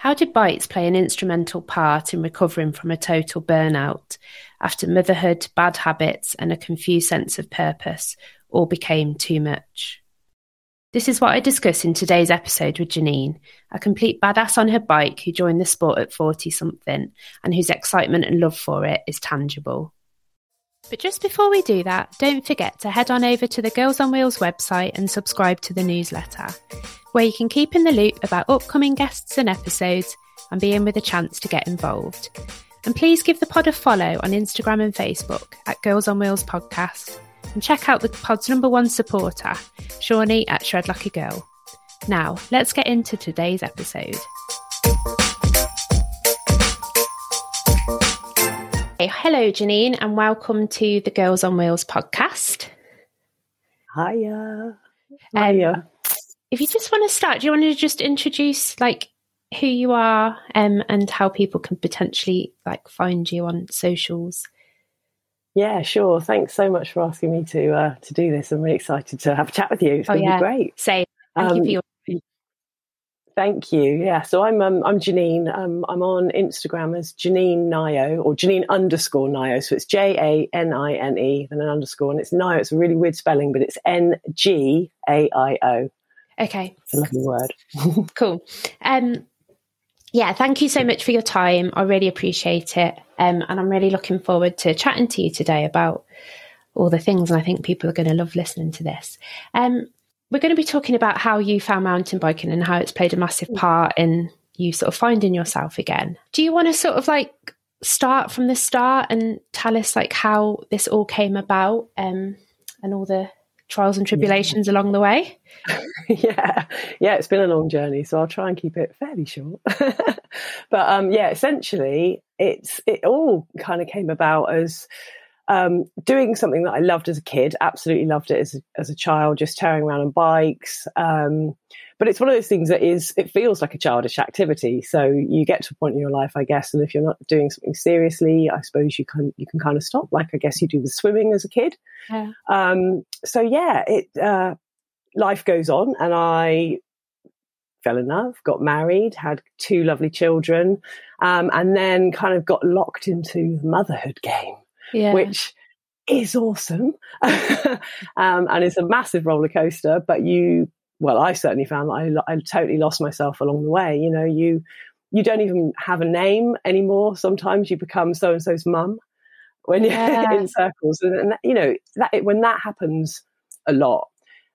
How did bites play an instrumental part in recovering from a total burnout after motherhood, bad habits, and a confused sense of purpose all became too much? This is what I discuss in today's episode with Janine, a complete badass on her bike who joined the sport at 40 something and whose excitement and love for it is tangible. But just before we do that, don't forget to head on over to the Girls on Wheels website and subscribe to the newsletter, where you can keep in the loop about upcoming guests and episodes and be in with a chance to get involved. And please give the pod a follow on Instagram and Facebook at Girls on Wheels Podcast and check out the pod's number one supporter, Shawnee at Shred a Girl. Now, let's get into today's episode. Hello, Janine, and welcome to the Girls on Wheels podcast. Hiya. Hiya. Um, if you just want to start, do you want to just introduce like who you are um, and how people can potentially like find you on socials? Yeah, sure. Thanks so much for asking me to uh, to do this. I'm really excited to have a chat with you. It's oh, going to yeah. be great. Say thank um, you for your Thank you. Yeah, so I'm um, I'm Janine. Um, I'm on Instagram as Janine Ngaio or Janine underscore Ngaio. So it's J A N I N E then an underscore, and it's Ngaio. It's a really weird spelling, but it's N G A I O. Okay, it's a lovely word. cool. Um, yeah, thank you so much for your time. I really appreciate it. Um, and I'm really looking forward to chatting to you today about all the things. And I think people are going to love listening to this. Um, we're going to be talking about how you found mountain biking and how it's played a massive part in you sort of finding yourself again. Do you want to sort of like start from the start and tell us like how this all came about um, and all the trials and tribulations yeah. along the way? yeah, yeah, it's been a long journey, so I'll try and keep it fairly short. but um, yeah, essentially, it's it all kind of came about as um, doing something that I loved as a kid. Absolutely loved it as as a child, just tearing around on bikes. Um, but it's one of those things that is it feels like a childish activity. So you get to a point in your life, I guess, and if you're not doing something seriously, I suppose you can you can kind of stop, like I guess you do with swimming as a kid. Yeah. Um, so yeah, it uh, life goes on, and I fell in love, got married, had two lovely children, um, and then kind of got locked into the motherhood game, yeah. which is awesome. um, and it's a massive roller coaster, but you, well, I certainly found that I, I totally lost myself along the way. You know, you, you don't even have a name anymore. Sometimes you become so and so's mum when you're yeah. in circles. And, and, you know, that, when that happens a lot,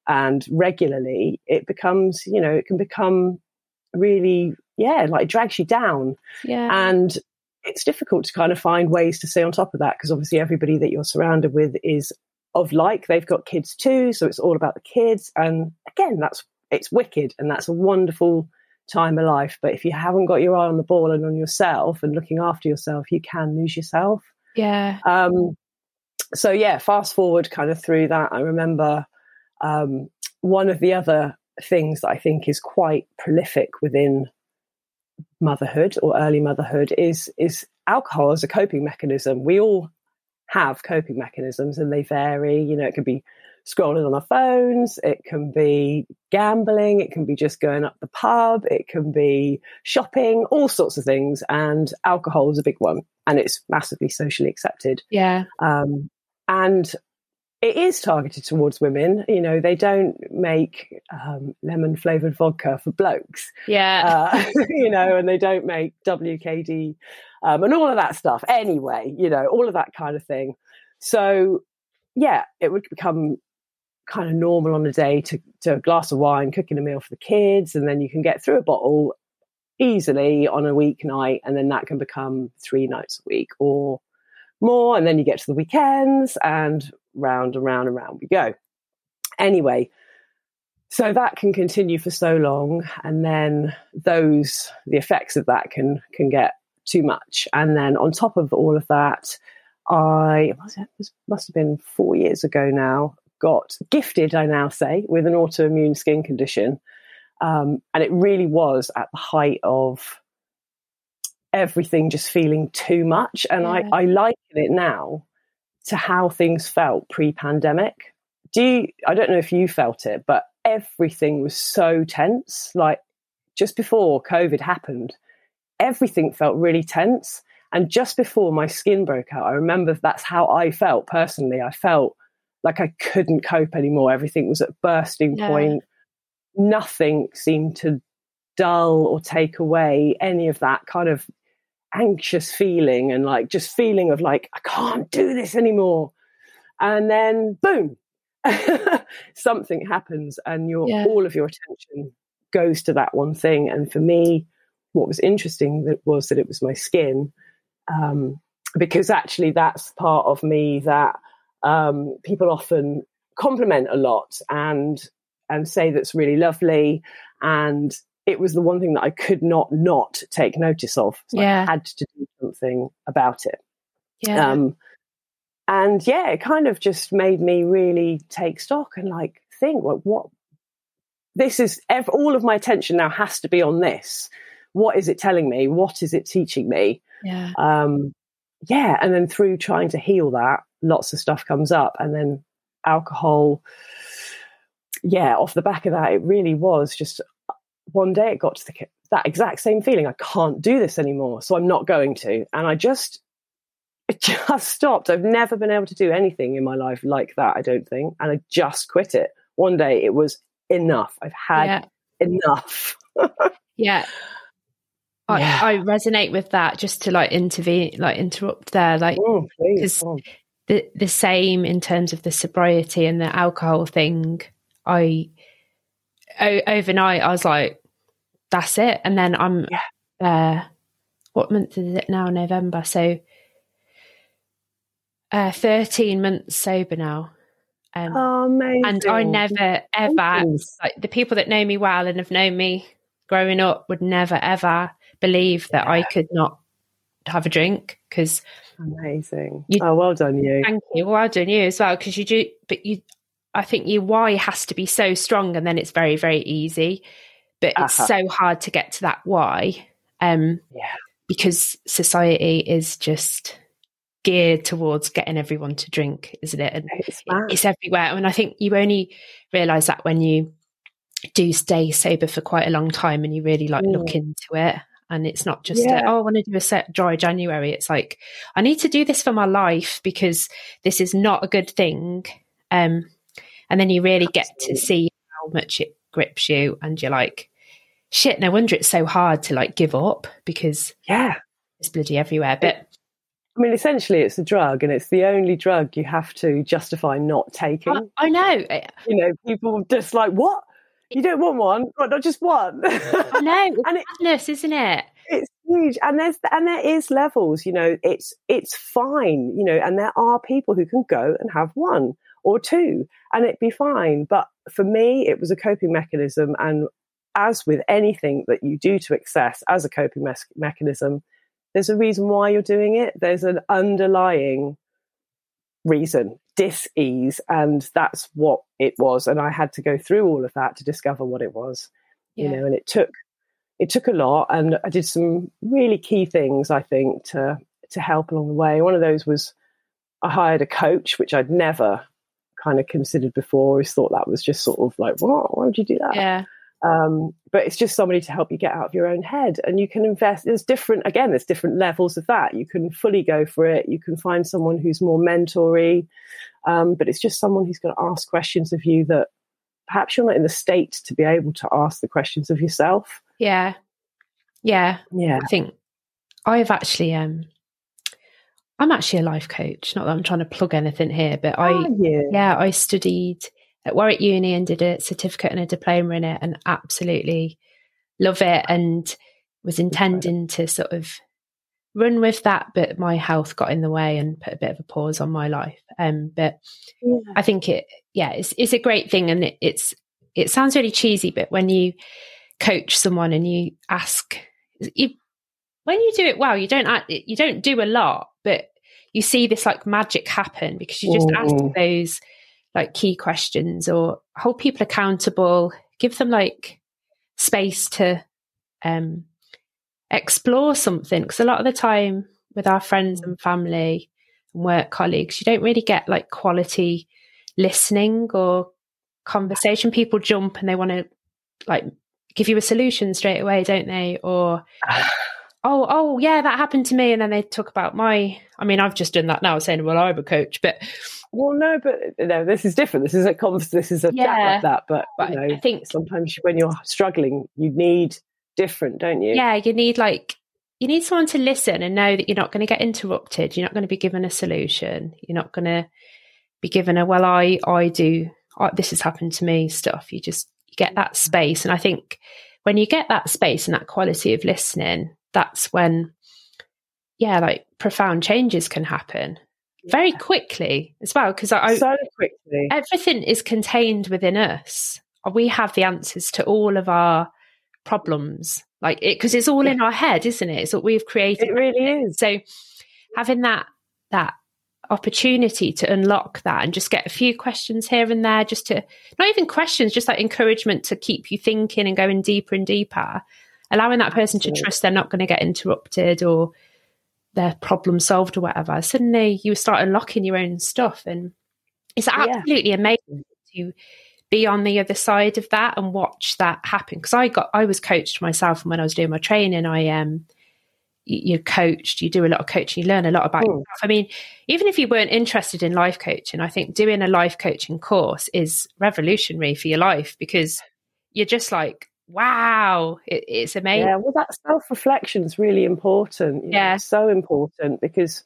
and regularly, it becomes, you know, it can become really, yeah, like it drags you down. Yeah. And it's difficult to kind of find ways to stay on top of that because obviously everybody that you're surrounded with is of like, they've got kids too. So it's all about the kids. And again, that's, it's wicked and that's a wonderful time of life. But if you haven't got your eye on the ball and on yourself and looking after yourself, you can lose yourself. Yeah. Um, so yeah, fast forward kind of through that. I remember um, one of the other things that I think is quite prolific within motherhood or early motherhood is is alcohol as a coping mechanism. We all have coping mechanisms and they vary. You know, it can be scrolling on our phones, it can be gambling, it can be just going up the pub, it can be shopping, all sorts of things. And alcohol is a big one and it's massively socially accepted. Yeah. Um, and it is targeted towards women. You know, they don't make um, lemon flavored vodka for blokes. Yeah. Uh, you know, and they don't make WKD um, and all of that stuff anyway, you know, all of that kind of thing. So, yeah, it would become kind of normal on a day to, to a glass of wine, cooking a meal for the kids, and then you can get through a bottle easily on a weeknight, and then that can become three nights a week or more. And then you get to the weekends, and round and round and round we go. Anyway, so that can continue for so long, and then those the effects of that can can get too much. And then on top of all of that, I must have been four years ago now. Got gifted, I now say, with an autoimmune skin condition, um, and it really was at the height of everything just feeling too much. And yeah. I, I liken it now to how things felt pre-pandemic. Do you, I don't know if you felt it, but everything was so tense. Like just before COVID happened, everything felt really tense. And just before my skin broke out, I remember that's how I felt personally. I felt like I couldn't cope anymore. Everything was at bursting yeah. point. Nothing seemed to dull or take away any of that kind of anxious feeling and like just feeling of like, I can't do this anymore. And then boom, something happens and your yeah. all of your attention goes to that one thing. And for me, what was interesting was that it was my skin, um, because actually that's part of me that um, people often compliment a lot and and say that's really lovely. And it was the one thing that I could not not take notice of. So yeah. I had to do something about it. Yeah. Um, and yeah, it kind of just made me really take stock and like think, like, what this is, all of my attention now has to be on this. What is it telling me? What is it teaching me? Yeah. Um, yeah. And then through trying to heal that, lots of stuff comes up. And then alcohol, yeah, off the back of that, it really was just one day it got to the, that exact same feeling. I can't do this anymore. So I'm not going to. And I just, it just stopped. I've never been able to do anything in my life like that, I don't think. And I just quit it. One day it was enough. I've had yeah. enough. yeah. I, yeah. I, resonate with that just to like intervene, like interrupt there, like oh, because oh, the the same in terms of the sobriety and the alcohol thing. I o- overnight I was like, that's it, and then I'm yeah. uh, what month is it now? November, so uh, 13 months sober now. Um, oh, amazing. And I never, ever, like the people that know me well and have known me growing up would never, ever believe that yeah. I could not have a drink because. Amazing. You, oh, well done, you. Thank you. Well done, you as well. Because you do, but you, I think your why has to be so strong and then it's very, very easy. But it's uh-huh. so hard to get to that why. Um, yeah. Because society is just geared towards getting everyone to drink, isn't it? And it's, it's everywhere. And I think you only realize that when you do stay sober for quite a long time and you really like mm. look into it. And it's not just, yeah. a, oh, I want to do a set dry January. It's like, I need to do this for my life because this is not a good thing. Um, and then you really Absolutely. get to see how much it grips you and you're like, shit, no wonder it's so hard to like give up because yeah, it's bloody everywhere. But I mean, essentially, it's a drug, and it's the only drug you have to justify not taking. I, I know. You know, people just like, what? You don't want one? Not just one. I know. It's and madness, it, isn't it? It's huge, and there's and there is levels. You know, it's it's fine. You know, and there are people who can go and have one or two, and it'd be fine. But for me, it was a coping mechanism, and as with anything that you do to excess as a coping me- mechanism, there's a reason why you're doing it. There's an underlying reason, dis-ease, and that's what it was. And I had to go through all of that to discover what it was. Yeah. You know, and it took it took a lot, and I did some really key things. I think to to help along the way. One of those was I hired a coach, which I'd never kind of considered before. I always thought that was just sort of like, what? Why would you do that? Yeah. Um, but it's just somebody to help you get out of your own head. And you can invest, there's different, again, there's different levels of that. You can fully go for it. You can find someone who's more mentory, um, but it's just someone who's going to ask questions of you that perhaps you're not in the state to be able to ask the questions of yourself. Yeah. Yeah. Yeah. I think I've actually, um, I'm actually a life coach. Not that I'm trying to plug anything here, but I, yeah, I studied at Warwick Uni and did a certificate and a diploma in it and absolutely love it and was intending to sort of run with that, but my health got in the way and put a bit of a pause on my life. Um, but yeah. I think it, yeah, it's, it's a great thing. And it, it's, it sounds really cheesy, but when you coach someone and you ask, you, when you do it well, you don't, you don't do a lot, but you see this like magic happen because you just ask those like key questions or hold people accountable, give them like space to um, explore something. Because a lot of the time with our friends and family and work colleagues, you don't really get like quality listening or conversation. People jump and they want to like give you a solution straight away, don't they? Or oh, oh, yeah, that happened to me. And then they talk about my, I mean, I've just done that now saying, well, I'm a coach, but. Well, no, but no, this is different. This is a conference, this is a yeah, chat like that. But, but you know, I think sometimes when you're struggling, you need different, don't you? Yeah, you need like, you need someone to listen and know that you're not going to get interrupted. You're not going to be given a solution. You're not going to be given a, well, I, I do, I, this has happened to me stuff. You just you get that mm. space. And I think when you get that space and that quality of listening, that's when, yeah, like profound changes can happen yeah. very quickly as well. Because I so quickly, everything is contained within us. We have the answers to all of our problems, like it because it's all yeah. in our head, isn't it? It's what we've created. It really is. So having that that opportunity to unlock that and just get a few questions here and there just to not even questions just like encouragement to keep you thinking and going deeper and deeper allowing that person to trust they're not going to get interrupted or their problem solved or whatever, suddenly you start unlocking your own stuff. And it's absolutely yeah. amazing to be on the other side of that and watch that happen. Because I got, I was coached myself, and when I was doing my training, I um, you, are coached, you do a lot of coaching, you learn a lot about mm. yourself. I mean, even if you weren't interested in life coaching, I think doing a life coaching course is revolutionary for your life because you're just like, wow, it, it's amazing. Yeah, well, that self reflection is really important. Yeah, know, so important because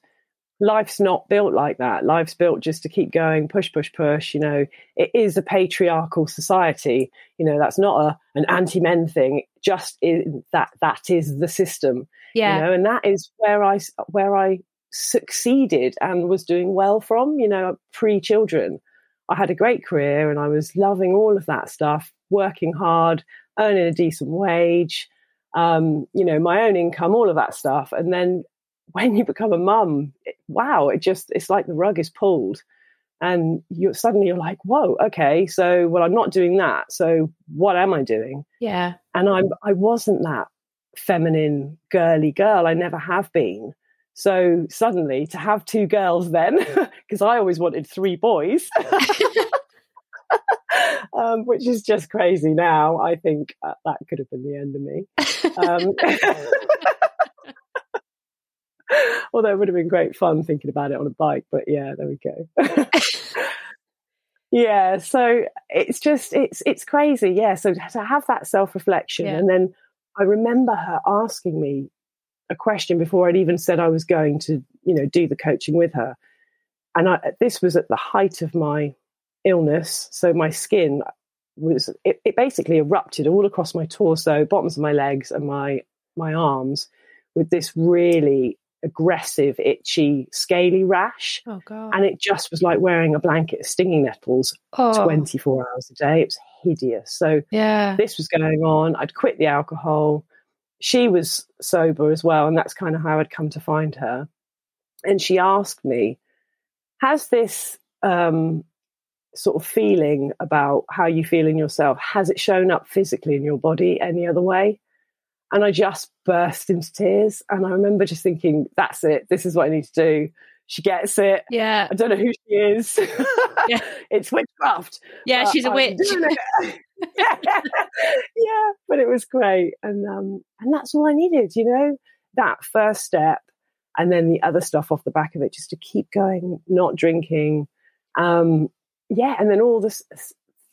life's not built like that. Life's built just to keep going, push, push, push. You know, it is a patriarchal society. You know, that's not a an anti men thing. Just is, that that is the system. Yeah, you know, and that is where I where I succeeded and was doing well from. You know, pre children. I had a great career and I was loving all of that stuff, working hard, earning a decent wage, um, you know, my own income, all of that stuff. And then when you become a mum, it, wow, it just, it's like the rug is pulled. And you suddenly you're like, whoa, okay, so well, I'm not doing that. So what am I doing? Yeah. And I'm I wasn't that feminine, girly girl. I never have been. So suddenly to have two girls then, because I always wanted three boys. um, which is just crazy now. I think uh, that could have been the end of me. Um, although it would have been great fun thinking about it on a bike, but yeah, there we go. yeah, so it's just it's it's crazy. Yeah, so to have that self reflection, yeah. and then I remember her asking me a question before I'd even said I was going to, you know, do the coaching with her. And I, this was at the height of my illness. So my skin was it, it, basically erupted all across my torso, bottoms of my legs, and my my arms with this really aggressive, itchy, scaly rash. Oh god! And it just was like wearing a blanket of stinging nettles oh. twenty four hours a day. It was hideous. So yeah, this was going on. I'd quit the alcohol. She was sober as well, and that's kind of how I'd come to find her. And she asked me, "Has this um, sort of feeling about how you feel in yourself. Has it shown up physically in your body any other way? And i just burst into tears. And i remember just thinking that's it. This is what i need to do. She gets it. Yeah. I don't know who she is. Yeah. it's witchcraft. Yeah she's a witch. yeah. yeah but it was great. And um and that's all i needed you know? That first step and then the other stuff off the back of it just to keep going not drinking. Um yeah, and then all this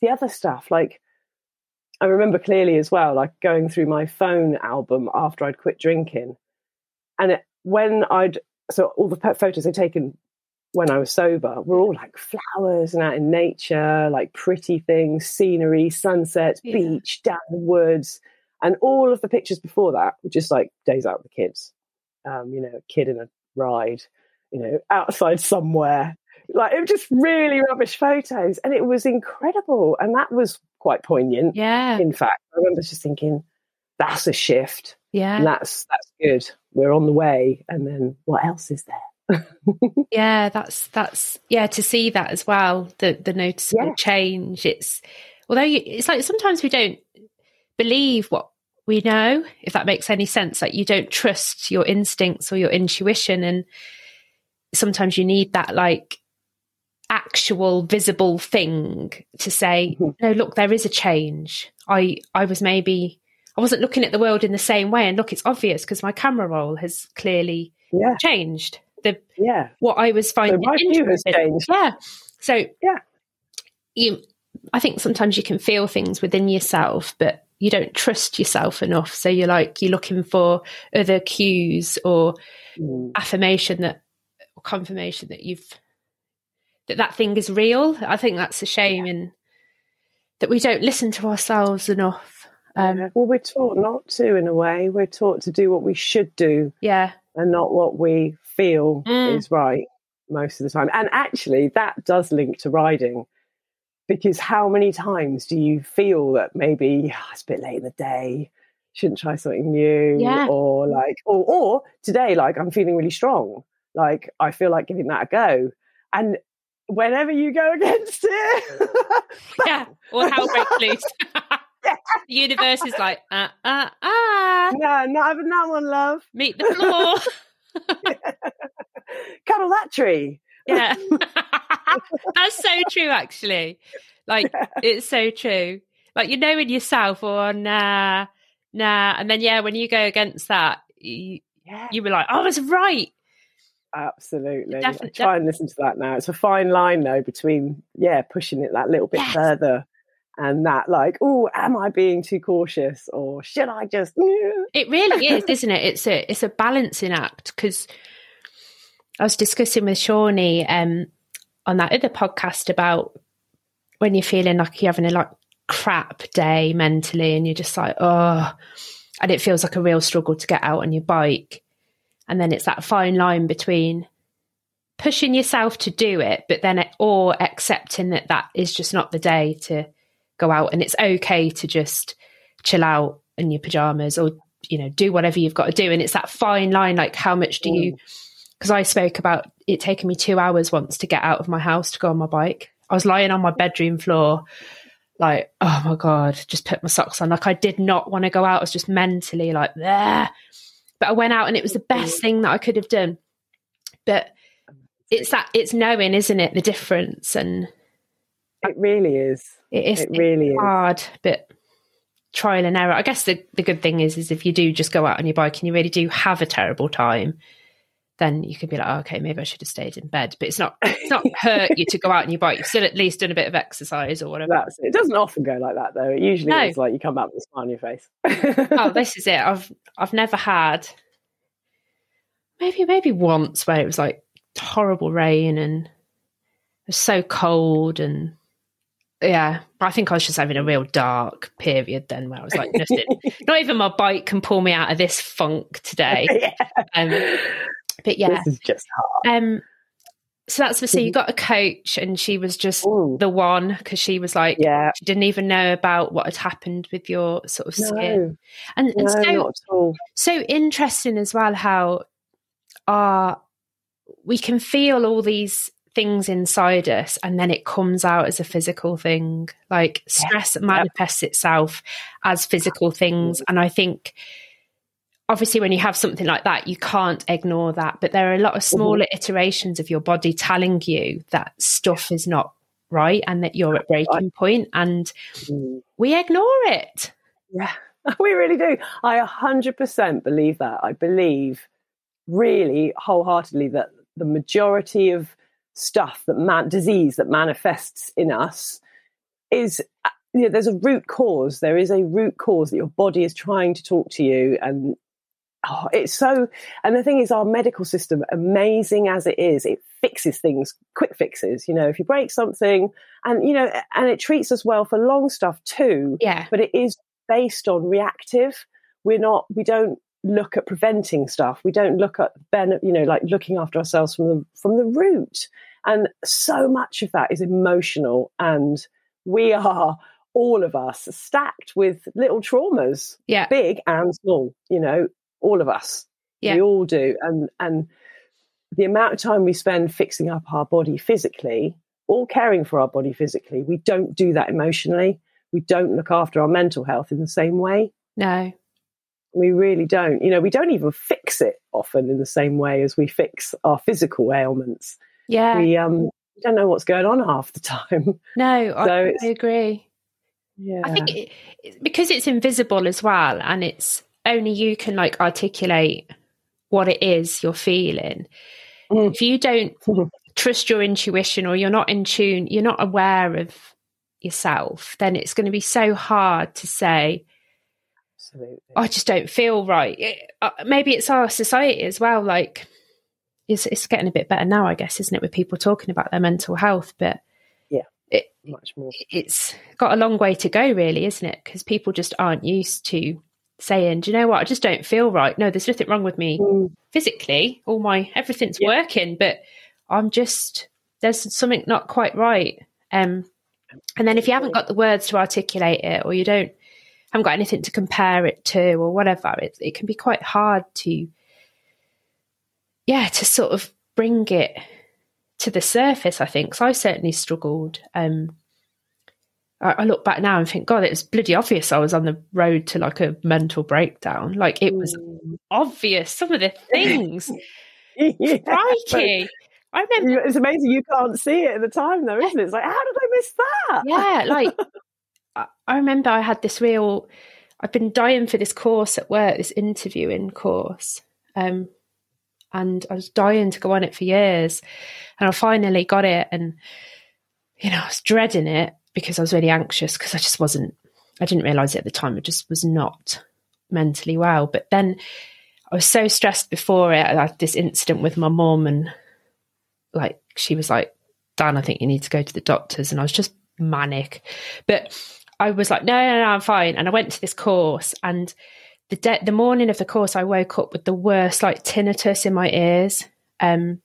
the other stuff like I remember clearly as well, like going through my phone album after I'd quit drinking, and it, when I'd so all the photos I'd taken when I was sober were all like flowers and out in nature, like pretty things, scenery, sunsets, yeah. beach, down the woods, and all of the pictures before that were just like days out with the kids. Um, you know, a kid in a ride, you know, outside somewhere, like it was just really rubbish photos, and it was incredible, and that was quite poignant. Yeah. In fact, I remember just thinking, "That's a shift." Yeah. And that's that's good. We're on the way, and then what else is there? yeah, that's that's yeah to see that as well. The the noticeable yeah. change. It's although you, it's like sometimes we don't believe what we know, if that makes any sense. Like you don't trust your instincts or your intuition, and sometimes you need that like actual visible thing to say mm-hmm. no look there is a change i i was maybe I wasn't looking at the world in the same way. And look, it's obvious because my camera roll has clearly Yeah. changed. The Yeah. what I was So finding my view has changed. Yeah. So Yeah. you I think sometimes you can feel things within yourself, but you don't trust yourself enough. So you're like you're looking for other cues or Mm. affirmation that or confirmation that you've that that thing is real. I think that's a shame in that we don't listen to ourselves enough. Um, Yeah. Well, we're taught not to, in a way. We're taught to do what we should do yeah, and not what we feel Mm. is right most of the time. And actually, that does link to riding because how many times do you feel that maybe "Ah, it's a bit late in the day, shouldn't try something new, Yeah. or like, or, or today, like I'm feeling really strong, like I feel like giving that a go, and whenever you go against it, yeah, or how breaks loose. the universe is like, uh, uh, uh, no, not having that one, love. meet the floor. Cuddle that tree. yeah, that's so true. Actually, like it's so true. Like you know in yourself, or nah, nah, and then yeah, when you go against that, you, Yeah, you were like, "Oh, I was right." Absolutely. Defi- I try and listen to that now. It's a fine line though between yeah, pushing it that little bit Yes. further and that like, oh, am I being too cautious or should I just It really is, isn't it? It's a it's a balancing act because I was discussing with Shawnee um, on that other podcast about when you're feeling like you're having a like crap day mentally and you're just like oh, and it feels like a real struggle to get out on your bike, and then it's that fine line between pushing yourself to do it, but then it, or accepting that that is just not the day to go out, and it's okay to just chill out in your pajamas or you know do whatever you've got to do. And it's that fine line like how much do you mm. because i spoke about it taking me two hours once to get out of my house to go on my bike. I was lying on my bedroom floor like oh my god just put my socks on. Like i did not want to go out. I was just mentally like there but i went out and it was the best mm. thing that i could have done but it's that it's knowing isn't it the difference and It really is. it is It really is. hard but trial and error i guess the, the good thing is is if you do just go out on your bike and you really do have a terrible time then you could be like oh, okay maybe i should have stayed in bed but it's not it's not hurt you to go out on your bike you've still at least done a bit of exercise or whatever That's it. Doesn't often go like that though. It usually No. is like you come back with a smile on your face. oh this is it i've i've never had maybe maybe once where it was like horrible rain and it was so cold and yeah i think i was just having a real dark period then where i was like not even my bike can pull me out of this funk today yeah. um but yeah. This is just hard. um so that's the so you got a coach and she was just Ooh. the one because she was like Yeah. she didn't even know about what had happened with your sort of skin. No, and, and no, so not at all. so interesting as well how our we can feel all these things inside us and then it comes out as a physical thing. Like stress manifests itself as physical things. And i think obviously when you have something like that you can't ignore that but there are a lot of smaller iterations of your body telling you that stuff is not right and that you're at breaking point. and Mm. we ignore it Yeah, we really do. I 100% believe that. I believe really wholeheartedly that the majority of stuff that man- disease that manifests in us is uh, you know, there's a root cause. There is a root cause that your body is trying to talk to you and oh, it's so and the thing is our medical system amazing as it is it fixes things quick fixes you know if you break something and you know and it treats us well for long stuff too yeah but it is based on reactive. We're not, we don't look at preventing stuff. We don't look at ben, you know, like looking after ourselves from the from the root. And so much of that is emotional, and we are all of us stacked with little traumas, yeah big and small. You know, all of us. Yeah. We all do, and and the amount of time we spend fixing up our body physically, or caring for our body physically, we don't do that emotionally we don't look after our mental health in the same way. no We really don't. You know, we don't even fix it often in the same way as we fix our physical ailments. yeah We um don't know what's going on half the time. No, So I, I agree. Yeah. I think it, because it's invisible as well, and it's only you can like articulate what it is you're feeling. Mm. If you don't trust your intuition or you're not in tune, you're not aware of yourself, then it's going to be so hard to say, Absolutely. I just don't feel right. It, uh, maybe it's our society as well. Like, it's, it's getting a bit better now, I guess, isn't it, with people talking about their mental health? But Yeah. it, Much more. it's got a long way to go, really, isn't it? Because people just aren't used to saying, "Do you know what? I just don't feel right." No, there's nothing wrong with me Mm. physically. All my everything's Yeah. working, but I'm just there's something not quite right. Um, and then if you haven't got the words to articulate it, or you don't haven't got anything to compare it to, or whatever, it it can be quite hard to, yeah, to sort of bring it to the surface. I think so. I certainly struggled. Um, I, I look back now and think, God, it was bloody obvious I was on the road to like a mental breakdown. Like it was Mm. obvious. Some of the things, yeah. crikey. I remember It's amazing you can't see it at the time, though, isn't it? It's like, how did I miss that? yeah, like I- I remember I had this real. I've been dying for this course at work, this interviewing course, um, and I was dying to go on it for years, and I finally got it, and you know I was dreading it because I was really anxious because I just wasn't. I didn't realize it at the time. I just was not mentally well. But then I was so stressed before it. I had this incident with my mum, and like she was like, "Dan, I think you need to go to the doctors," and I was just manic. But I was like, no, no, no, I'm fine. And I went to this course, and the de- the morning of the course, I woke up with the worst like tinnitus in my ears, um,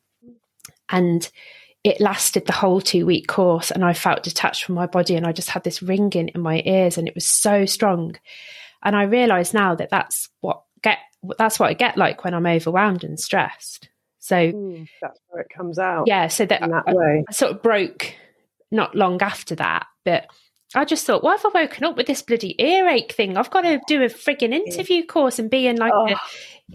and it lasted the whole two week course. And I felt detached from my body, and I just had this ringing in my ears, and it was so strong. And I realise now that that's what get that's what I get like when I'm overwhelmed and stressed. So Mm, that's where it comes out. yeah, so that that I- way. I sort of broke not long after that, but I just thought, why have I woken up with this bloody earache thing? I've got to do a frigging interview course and be in like Oh. a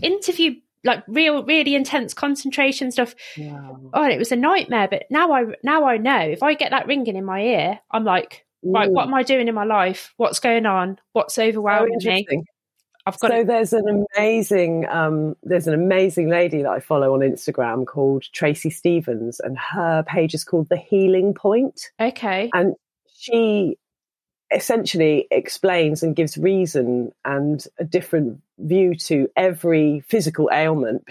interview, like real, really intense concentration stuff. Wow. Oh, and it was a nightmare. But now I now I know if I get that ringing in my ear, I'm like, right, Mm. what am I doing in my life? What's going on? What's So overwhelming me? I've got So to, there's an amazing um, there's an amazing lady that I follow on Instagram called Tracy Stevens, and her page is called The Healing Point, okay, and she essentially explains and gives reason and a different view to every physical ailment,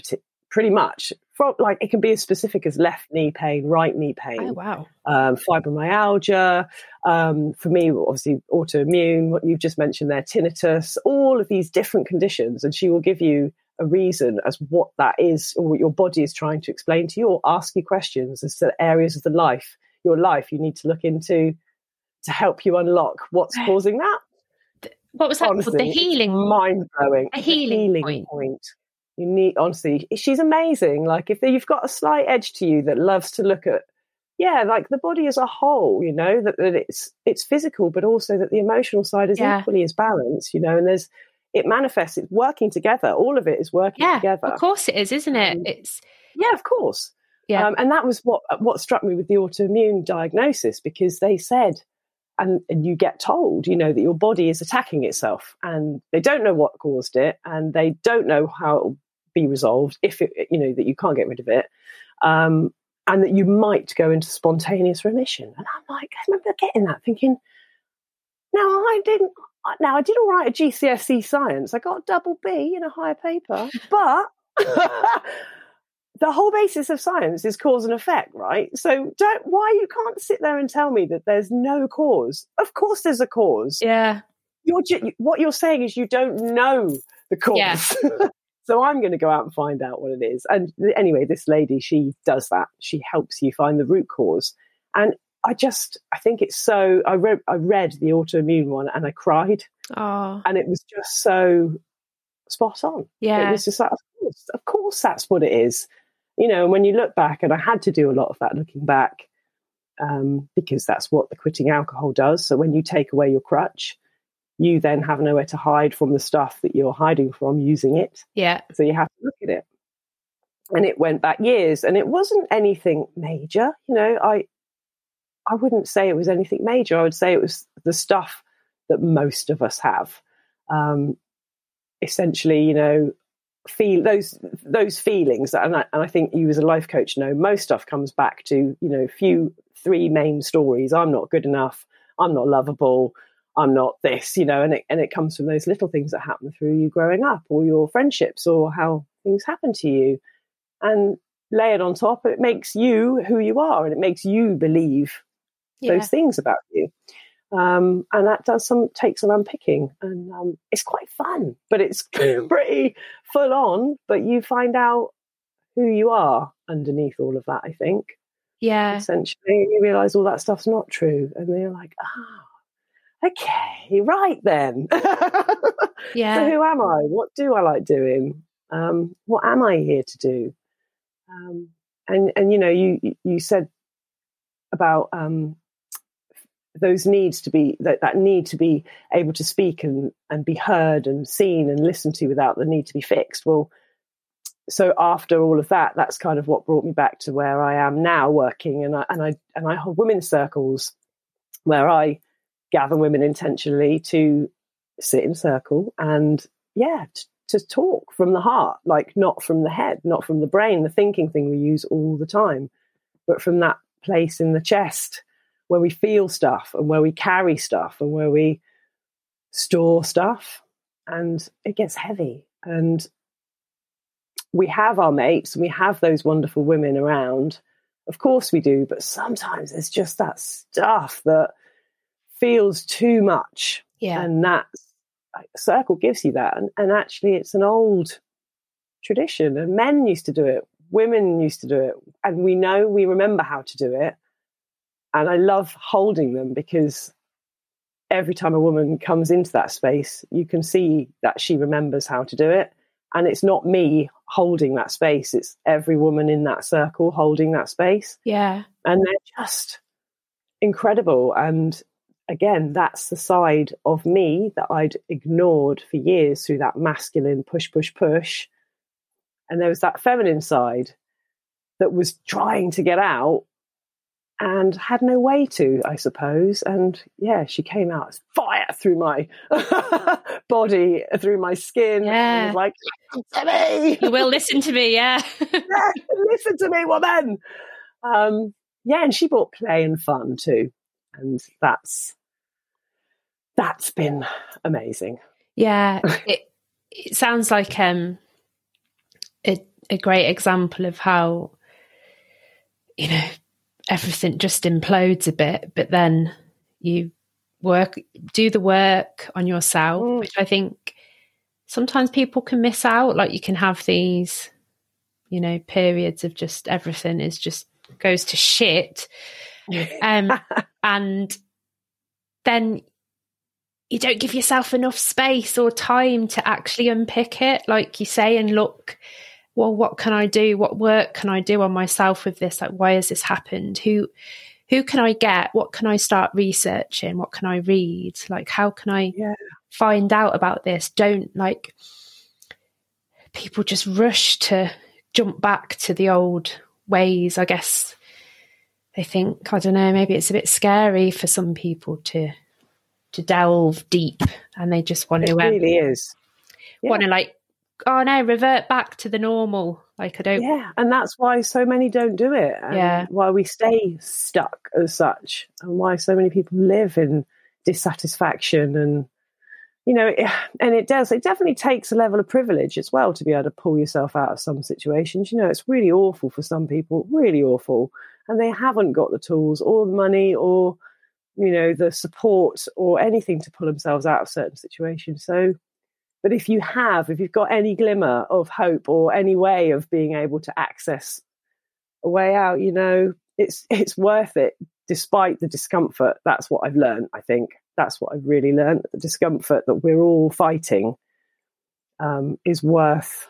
pretty much. From like it can be as specific as left knee pain, right knee pain, oh wow, um, fibromyalgia. Um, for me, obviously, autoimmune, what you've just mentioned there, tinnitus, all of these different conditions. And she will give you a reason as what that is or what your body is trying to explain to you or ask you questions as to areas of the life, your life you need to look into to help you unlock what's causing that. what was that called? Honestly, The healing. mind blowing. A healing point. You need honestly, she's amazing. Like if you've got a slight edge to you that loves to look at, yeah, like the body as a whole. You know that, that it's it's physical, but also that the emotional side is Yeah. equally as balanced. You know, and there's it manifests. It's working together. All of it is working Yeah, together. of course it is, isn't it? Um, It's Yeah, of course. Yeah. Um, and that was what what struck me with the autoimmune diagnosis because they said, and, and you get told, you know, that your body is attacking itself, and they don't know what caused it, and they don't know how it will be resolved if it, you know, that you can't get rid of it, um, and that you might go into spontaneous remission. And I'm like, I remember getting that, thinking, now I didn't. Now I did all right at GCSE science. I got a double B in a higher paper, but the whole basis of science is cause and effect, right? So don't why you can't sit there and tell me that there's no cause. Of course, there's a cause. yeah, You're what you're saying is you don't know the cause. Yeah. so I'm going to go out and find out what it is. And anyway, this lady she does that. She helps you find the root cause. And I just I think it's so. I read I read the autoimmune one and I cried, oh and it was just so spot on. Yeah. It was just like, of course, of course, that's what it is. You know, and when you look back, and I had to do a lot of that looking back, um, because that's what the quitting alcohol does. So when you take away your crutch, you then have nowhere to hide from the stuff that you're hiding from using it. yeah, So you have to look at it. And it went back years, and it wasn't anything major. You know, I I wouldn't say it was anything major. I would say it was the stuff that most of us have. Um, essentially, you know, feel those those feelings, and I, and I think you as a life coach know most stuff comes back to you know few three main stories. I'm not good enough. I'm not lovable. I'm not this, you know, and it and it comes from those little things that happen through you growing up, or your friendships, or how things happen to you, and lay it on top. It makes you who you are, and it makes you believe yeah. those things about you. Um, and that does some takes some unpicking, and um, it's quite fun, but it's pretty full on. But you find out who you are underneath all of that. I think. Yeah. Essentially, you realise all that stuff's not true, and then you're like, ah. Oh, okay, right then. yeah. So who am I? What do I like doing? Um, what am I here to do? Um, and and you know, you you said about um, those needs to be that, that need to be able to speak and and be heard and seen and listened to without the need to be fixed. Well, so after all of that, that's kind of what brought me back to where I am now working, and I and I and I hold women's circles where I gather women intentionally to sit in circle and yeah t- to talk from the heart like not from the head not from the brain the thinking thing we use all the time but from that place in the chest where we feel stuff and where we carry stuff and where we store stuff and it gets heavy and we have our mates and we have those wonderful women around of course we do but sometimes there's just that stuff that feels too much. Yeah. And that circle gives you that. And, and actually, it's an old tradition. And men used to do it, women used to do it. And we know, we remember how to do it. And I love holding them because every time a woman comes into that space, you can see that she remembers how to do it. And it's not me holding that space, it's every woman in that circle holding that space. Yeah. And they're just incredible. And again, that's the side of me that I'd ignored for years through that masculine push, push, push. And there was that feminine side that was trying to get out and had no way to, I suppose. And yeah, she came out fire through my body, through my skin. Yeah. like, listen to me. You will listen to me, yeah. yeah listen to me, woman. Um, yeah, and she brought play and fun too and that's that's been amazing. Yeah, it it sounds like um a a great example of how you know everything just implodes a bit, but then you work do the work on yourself, mm. which I think sometimes people can miss out. Like you can have these, you know, periods of just everything is just goes to shit um, and then you don't give yourself enough space or time to actually unpick it, like you say, and look, well, what can I do? What work can I do on myself with this? Like, why has this happened? Who, who can I get? What can I start researching? What can I read? Like, how can I yeah. find out about this? Don't like people just rush to jump back to the old ways. I guess they think I don't know maybe it's a bit scary for some people to to delve deep and they just want it to um, really is yeah. want to like oh no revert back to the normal. Like I don't yeah and that's why so many don't do it yeah. why we stay stuck as such and why so many people live in dissatisfaction and you know, and it does, it definitely takes a level of privilege as well to be able to pull yourself out of some situations. You know, it's really awful for some people, really awful and they haven't got the tools or the money or you know the support or anything to pull themselves out of certain situations. So but if you have if you've got any glimmer of hope or any way of being able to access a way out you know it's it's worth it despite the discomfort that's what i've learned i think that's what i've really learned the discomfort that we're all fighting um, is worth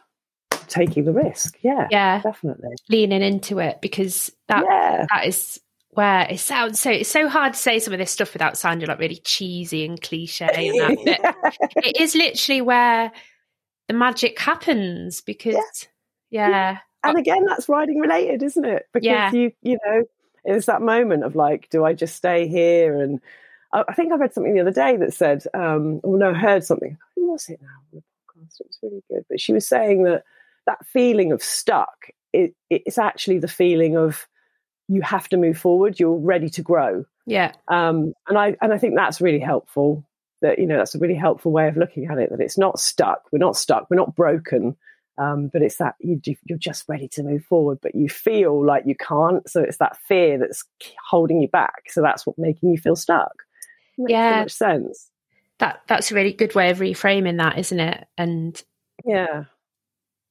taking the risk. Yeah, yeah, definitely leaning into it because that yeah. that is where it sounds so. It's so hard to say some of this stuff without sounding like really cheesy and cliche. And that, yeah. it is literally where the magic happens because yeah. yeah. And again, that's riding related, isn't it? Because yeah. you you know, it's that moment of like, do I just stay here and I, I, think I read something the other day that said, um, oh no, I heard something. Who was it now? The podcast. It was really good, but she was saying that that feeling of stuck, it, it's actually the feeling of you have to move forward. You're ready to grow. Yeah. Um, and I and I think that's really helpful. That you know that's a really helpful way of looking at it. That it's not stuck. We're not stuck. We're not broken. Um, but it's that you, you're just ready to move forward, but you feel like you can't. So it's that fear that's holding you back. So that's what making you feel stuck. Makes yeah, so much sense. That that's a really good way of reframing that, isn't it? And yeah,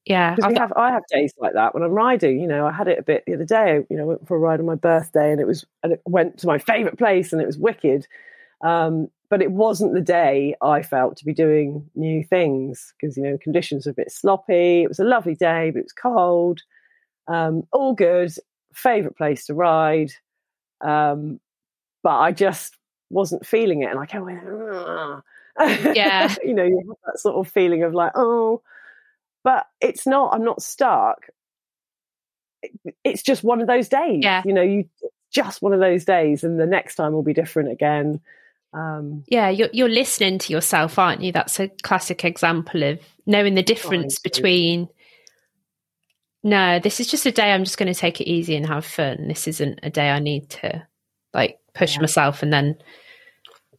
yeah, I have I have days like that when I'm riding. You know, I had it a bit the other day. You know, I went for a ride on my birthday, and it was and it went to my favourite place, and it was wicked. Um, but it wasn't the day I felt to be doing new things because you know conditions were a bit sloppy. It was a lovely day, but it was cold. Um, all good, favorite place to ride, um, but I just wasn't feeling it, and I kept going. Yeah, you know, you have that sort of feeling of like, oh, but it's not. I'm not stuck. It's just one of those days. Yeah, you know, you just one of those days, and the next time will be different again. Um, yeah, you're, you're listening to yourself, aren't you? That's a classic example of knowing the difference between. No, this is just a day I'm just going to take it easy and have fun. This isn't a day I need to like push yeah. myself and then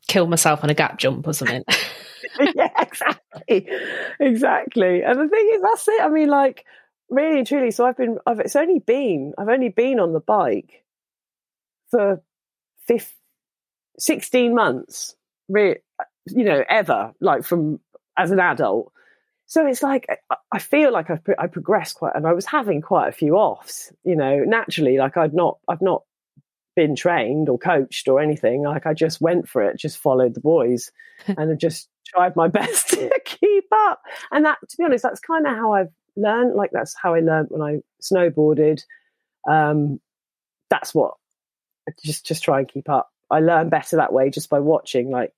kill myself on a gap jump or something. yeah, exactly, exactly. And the thing is, that's it. I mean, like really and truly. So I've been. I've, it's only been. I've only been on the bike for 15, 16 months, re- you know, ever, like from as an adult. So it's like I feel like I've I progressed quite, and I was having quite a few offs, you know, naturally. Like I'd not, I've not been trained or coached or anything. Like I just went for it, just followed the boys, and have just tried my best to keep up. And that, to be honest, that's kind of how I've learned. Like that's how I learned when I snowboarded. Um, that's what just just try and keep up. I learn better that way just by watching. Like,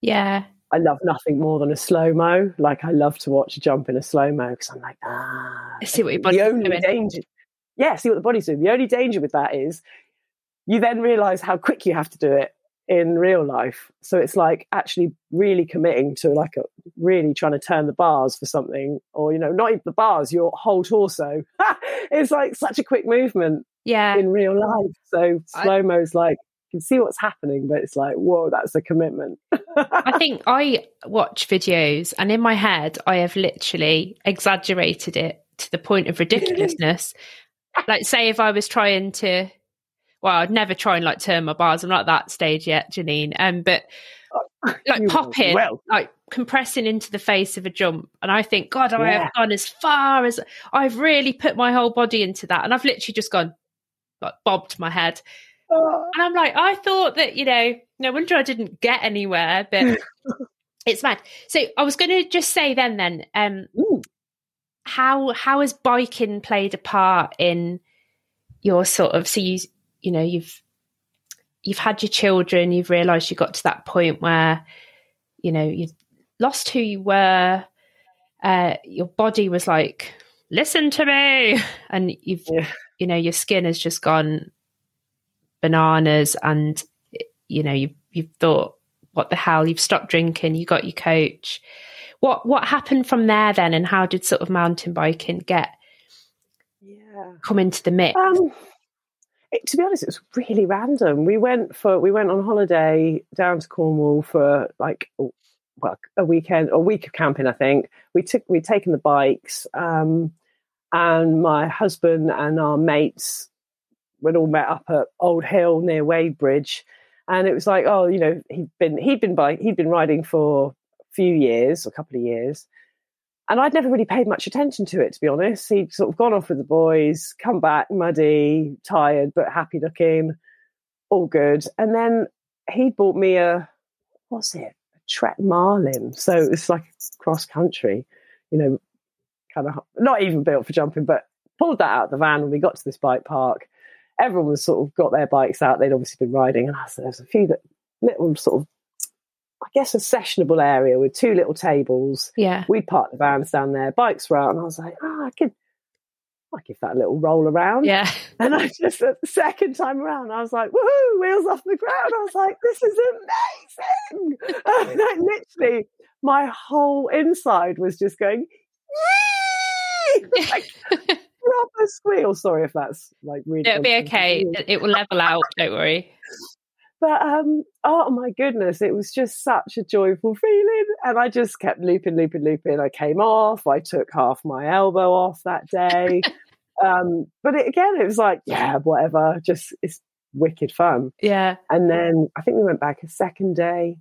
yeah, I love nothing more than a slow mo. Like, I love to watch a jump in a slow mo because I'm like, ah, I see what your body's the only doing. danger. Yeah, see what the body's doing. The only danger with that is you then realize how quick you have to do it in real life. So it's like actually really committing to like a really trying to turn the bars for something, or you know, not even the bars, your whole torso. it's like such a quick movement. Yeah. In real life. So slow mo's like you can see what's happening, but it's like, whoa, that's a commitment. I think I watch videos and in my head, I have literally exaggerated it to the point of ridiculousness. like, say, if I was trying to, well, I'd never try and like turn my bars. I'm not at that stage yet, Janine. Um, but like popping, well. like compressing into the face of a jump. And I think, God, I yeah. have gone as far as I've really put my whole body into that. And I've literally just gone, like, bobbed my head. And I'm like, I thought that, you know, no wonder I didn't get anywhere, but it's mad. So I was going to just say then, then, um, how how has biking played a part in your sort of so you you know you've you've had your children, you've realised you got to that point where you know you've lost who you were, uh, your body was like, listen to me, and you've yeah. you know your skin has just gone bananas and you know you've you've thought what the hell? You've stopped drinking you got your coach. What what happened from there then and how did sort of mountain biking get yeah. come into the mix? Um, it, to be honest it was really random. We went for we went on holiday down to cornwall for like well a weekend a week of camping i think. We took we'd taken the bikes um, and my husband and our mates we'd all met up at Old Hill near Wadebridge, and it was like, oh, you know, he'd been he'd been by he'd been riding for a few years, a couple of years, and I'd never really paid much attention to it, to be honest. He'd sort of gone off with the boys, come back muddy, tired but happy looking, all good, and then he bought me a what's it, a Trek Marlin, so it's like cross country, you know, kind of not even built for jumping, but pulled that out of the van when we got to this bike park. Everyone was sort of got their bikes out. They'd obviously been riding, and there was a few that little sort of, I guess, a sessionable area with two little tables. Yeah, We'd park the vans down there, bikes were out, and I was like, oh, I could, I give that a little roll around. Yeah. And I just, the second time around, I was like, woohoo, wheels off the ground. I was like, this is amazing. And like, literally, my whole inside was just going, like, proper squeal. Sorry if that's like really. It'll be okay. It will level out. Don't worry. But um, oh my goodness, it was just such a joyful feeling, and I just kept looping, looping, looping. I came off. I took half my elbow off that day. um, but it, again, it was like, yeah, whatever. Just it's wicked fun. Yeah. And then I think we went back a second day.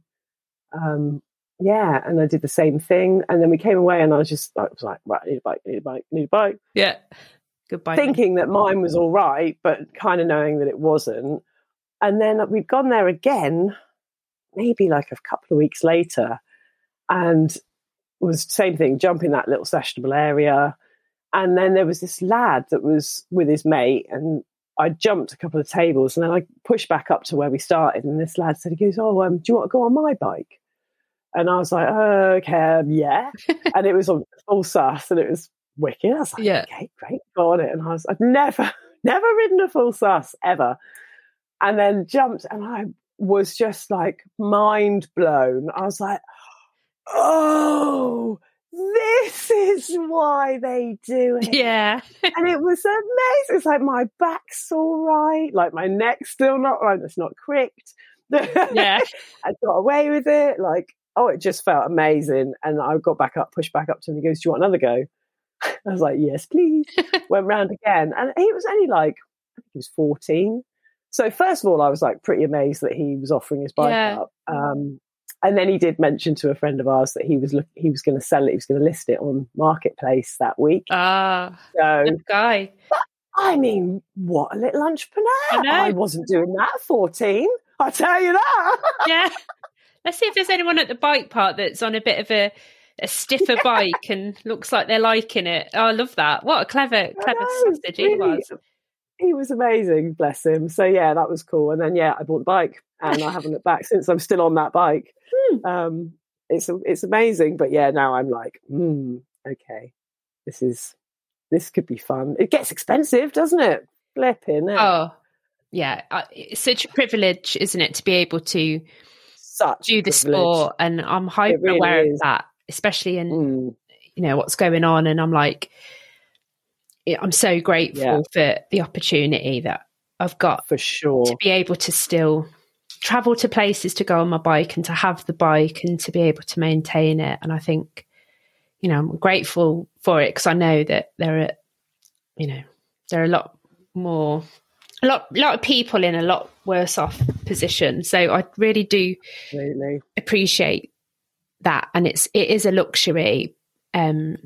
Um, yeah, and I did the same thing. And then we came away, and I was just I was like, right, I need a bike, I need a bike, I need a bike. Yeah. Goodbye. Thinking that mine was all right, but kind of knowing that it wasn't. And then we'd gone there again, maybe like a couple of weeks later, and it was the same thing, jumping that little sessionable area. And then there was this lad that was with his mate, and I jumped a couple of tables, and then I pushed back up to where we started. And this lad said, "He goes, oh, um, do you want to go on my bike?" And I was like, oh, "Okay, um, yeah." and it was on full sus, and it was wicked. I was like, Yeah. "Okay, great, go on it." And I was, I'd never, never ridden a full sus ever, and then jumped, and I was just like mind blown. I was like, "Oh." This is why they do it Yeah. and it was amazing. It's like my back's all right, like my neck's still not right. It's not cricked. Yeah. I got away with it. Like, oh, it just felt amazing. And I got back up, pushed back up to him. He goes, "Do you want another go?" I was like, "Yes, please." Went round again, and he was only like, I think he was fourteen. So first of all, I was like pretty amazed that he was offering his bike Yeah. up. Um, and then he did mention to a friend of ours that he was look, he was going to sell it. He was going to list it on marketplace that week. Ah, So good guy. I mean, what a little entrepreneur. I. I, wasn't doing that at 14. I'll tell you that. Yeah. Let's see if there's anyone at the bike part that's on a bit of a, a stiffer bike and looks like they're liking it. Oh, I love that. What a clever, clever I know, sausage he really, was. He was amazing, bless him. So, yeah, that was cool. And then, yeah, I bought the bike and I haven't looked back since I'm still on that bike. Hmm. Um, it's, it's amazing. But yeah, now I'm like, hmm, okay, this is, this could be fun. It gets expensive, doesn't it? Flipping. Oh, yeah. Uh, It's such a privilege, isn't it, to be able to Such do the sport. And I'm hyper really aware is. of that, especially in Mm, you know what's going on and i'm like i'm so grateful Yeah. for the opportunity that i've got for sure. to be able to still travel to places to go on my bike and to have the bike and to be able to maintain it and i think you know i'm grateful for it because i know that there are you know there are a lot more a lot lot of people in a lot worse off position so i really do Absolutely. appreciate that and it's it is a luxury um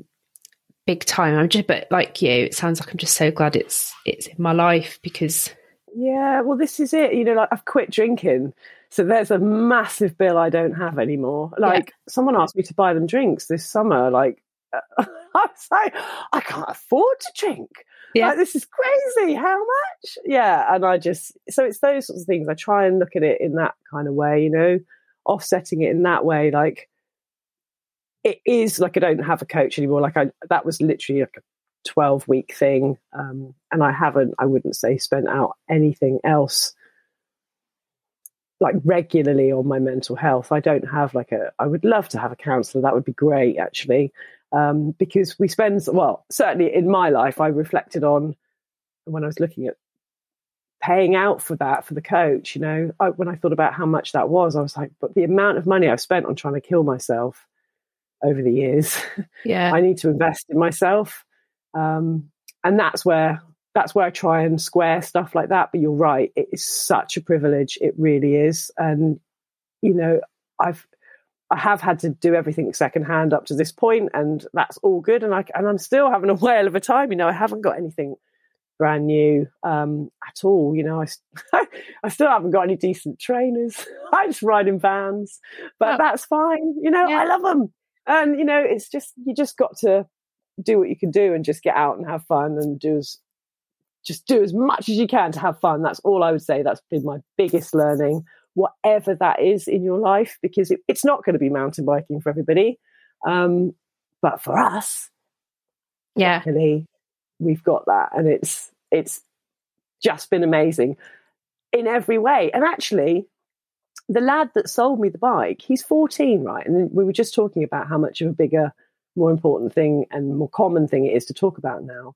big time i'm just but like you it sounds like i'm just so glad it's it's in my life because Yeah, well, this is it. You know, like I've quit drinking. So there's a massive bill I don't have anymore. Like someone asked me to buy them drinks this summer. Like, I was like, I can't afford to drink. Yeah. Like, this is crazy. How much? Yeah. And I just, so it's those sorts of things. I try and look at it in that kind of way, you know, offsetting it in that way. Like, it is like I don't have a coach anymore. Like, I, that was literally like a 12 week thing. Um, and I haven't, I wouldn't say, spent out anything else like regularly on my mental health. I don't have like a, I would love to have a counselor. That would be great, actually. Um, because we spend, well, certainly in my life, I reflected on when I was looking at paying out for that for the coach, you know, I, when I thought about how much that was, I was like, but the amount of money I've spent on trying to kill myself over the years. yeah I need to invest in myself. Um, and that's where that's where I try and square stuff like that. But you're right, it is such a privilege. It really is. And you know, I've I have had to do everything secondhand up to this point, and that's all good. And I and I'm still having a whale of a time. You know, I haven't got anything brand new um, at all. You know, I, I still haven't got any decent trainers. I just ride in vans, but Oh. that's fine. You know, Yeah. I love them, and you know, it's just you just got to do what you can do and just get out and have fun and do as just do as much as you can to have fun. That's all I would say. That's been my biggest learning, whatever that is in your life, because it, it's not going to be mountain biking for everybody. Um, but for us, yeah luckily, we've got that, and it's it's just been amazing in every way. And actually, the lad that sold me the bike, he's 14, right? And we were just talking about how much of a bigger, more important thing and more common thing it is to talk about now.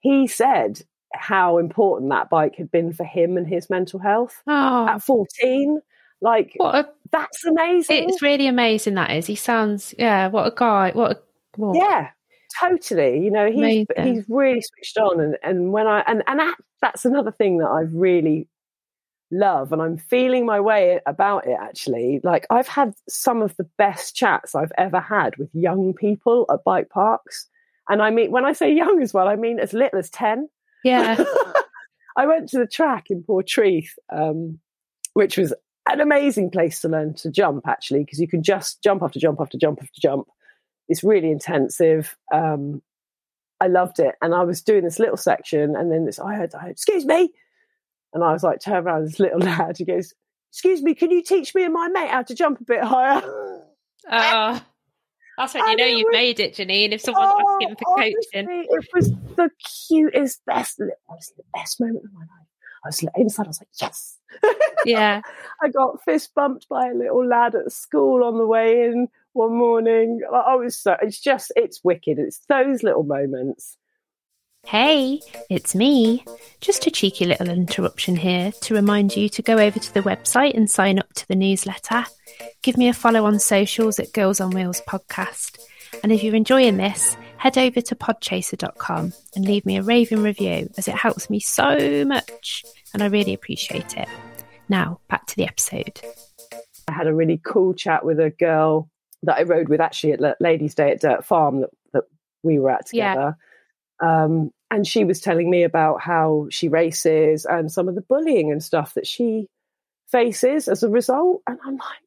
He said how important that bike had been for him and his mental health Oh, at 14. Like, what a, that's amazing. it's really amazing that is. He sounds, yeah, what a guy. What a, what, yeah, totally. You know, he's Amazing. he's really switched on, and and when I and and that, that's another thing that I've really love, and I'm feeling my way about it. Actually, like I've had some of the best chats I've ever had with young people at bike parks, and I mean when I say young as well, I mean as little as ten. Yeah. I went to the track in Portreath, um, which was an amazing place to learn to jump, actually, because you can just jump after jump after jump after jump. It's really intensive. Um, I loved it. And I was doing this little section, and then this, I heard, I heard, excuse me. And I was like, turn around, this little lad, he goes, excuse me, can you teach me and my mate how to jump a bit higher? Oh, that's when you know you've was- made it, Janine. If someone's oh, asking for coaching. honestly, it was the cutest, best, it was the best moment of my life. I was inside, I was like, yes. Yeah. I got fist bumped by a little lad at school on the way in one morning. I was so, it's just, it's wicked. It's those little moments. Hey, it's me. Just a cheeky little interruption here to remind you to go over to the website and sign up to the newsletter. Give me a follow on socials at Girls on Wheels podcast. And if you're enjoying this, head over to podchaser.com and leave me a raving review as it helps me so much and I really appreciate it. Now, back to the episode. I had a really cool chat with a girl that I rode with actually at Ladies' Day at Dirt Farm that, that we were at Yeah. Um, and she was telling me about how she races and some of the bullying and stuff that she faces as a result. And I'm like,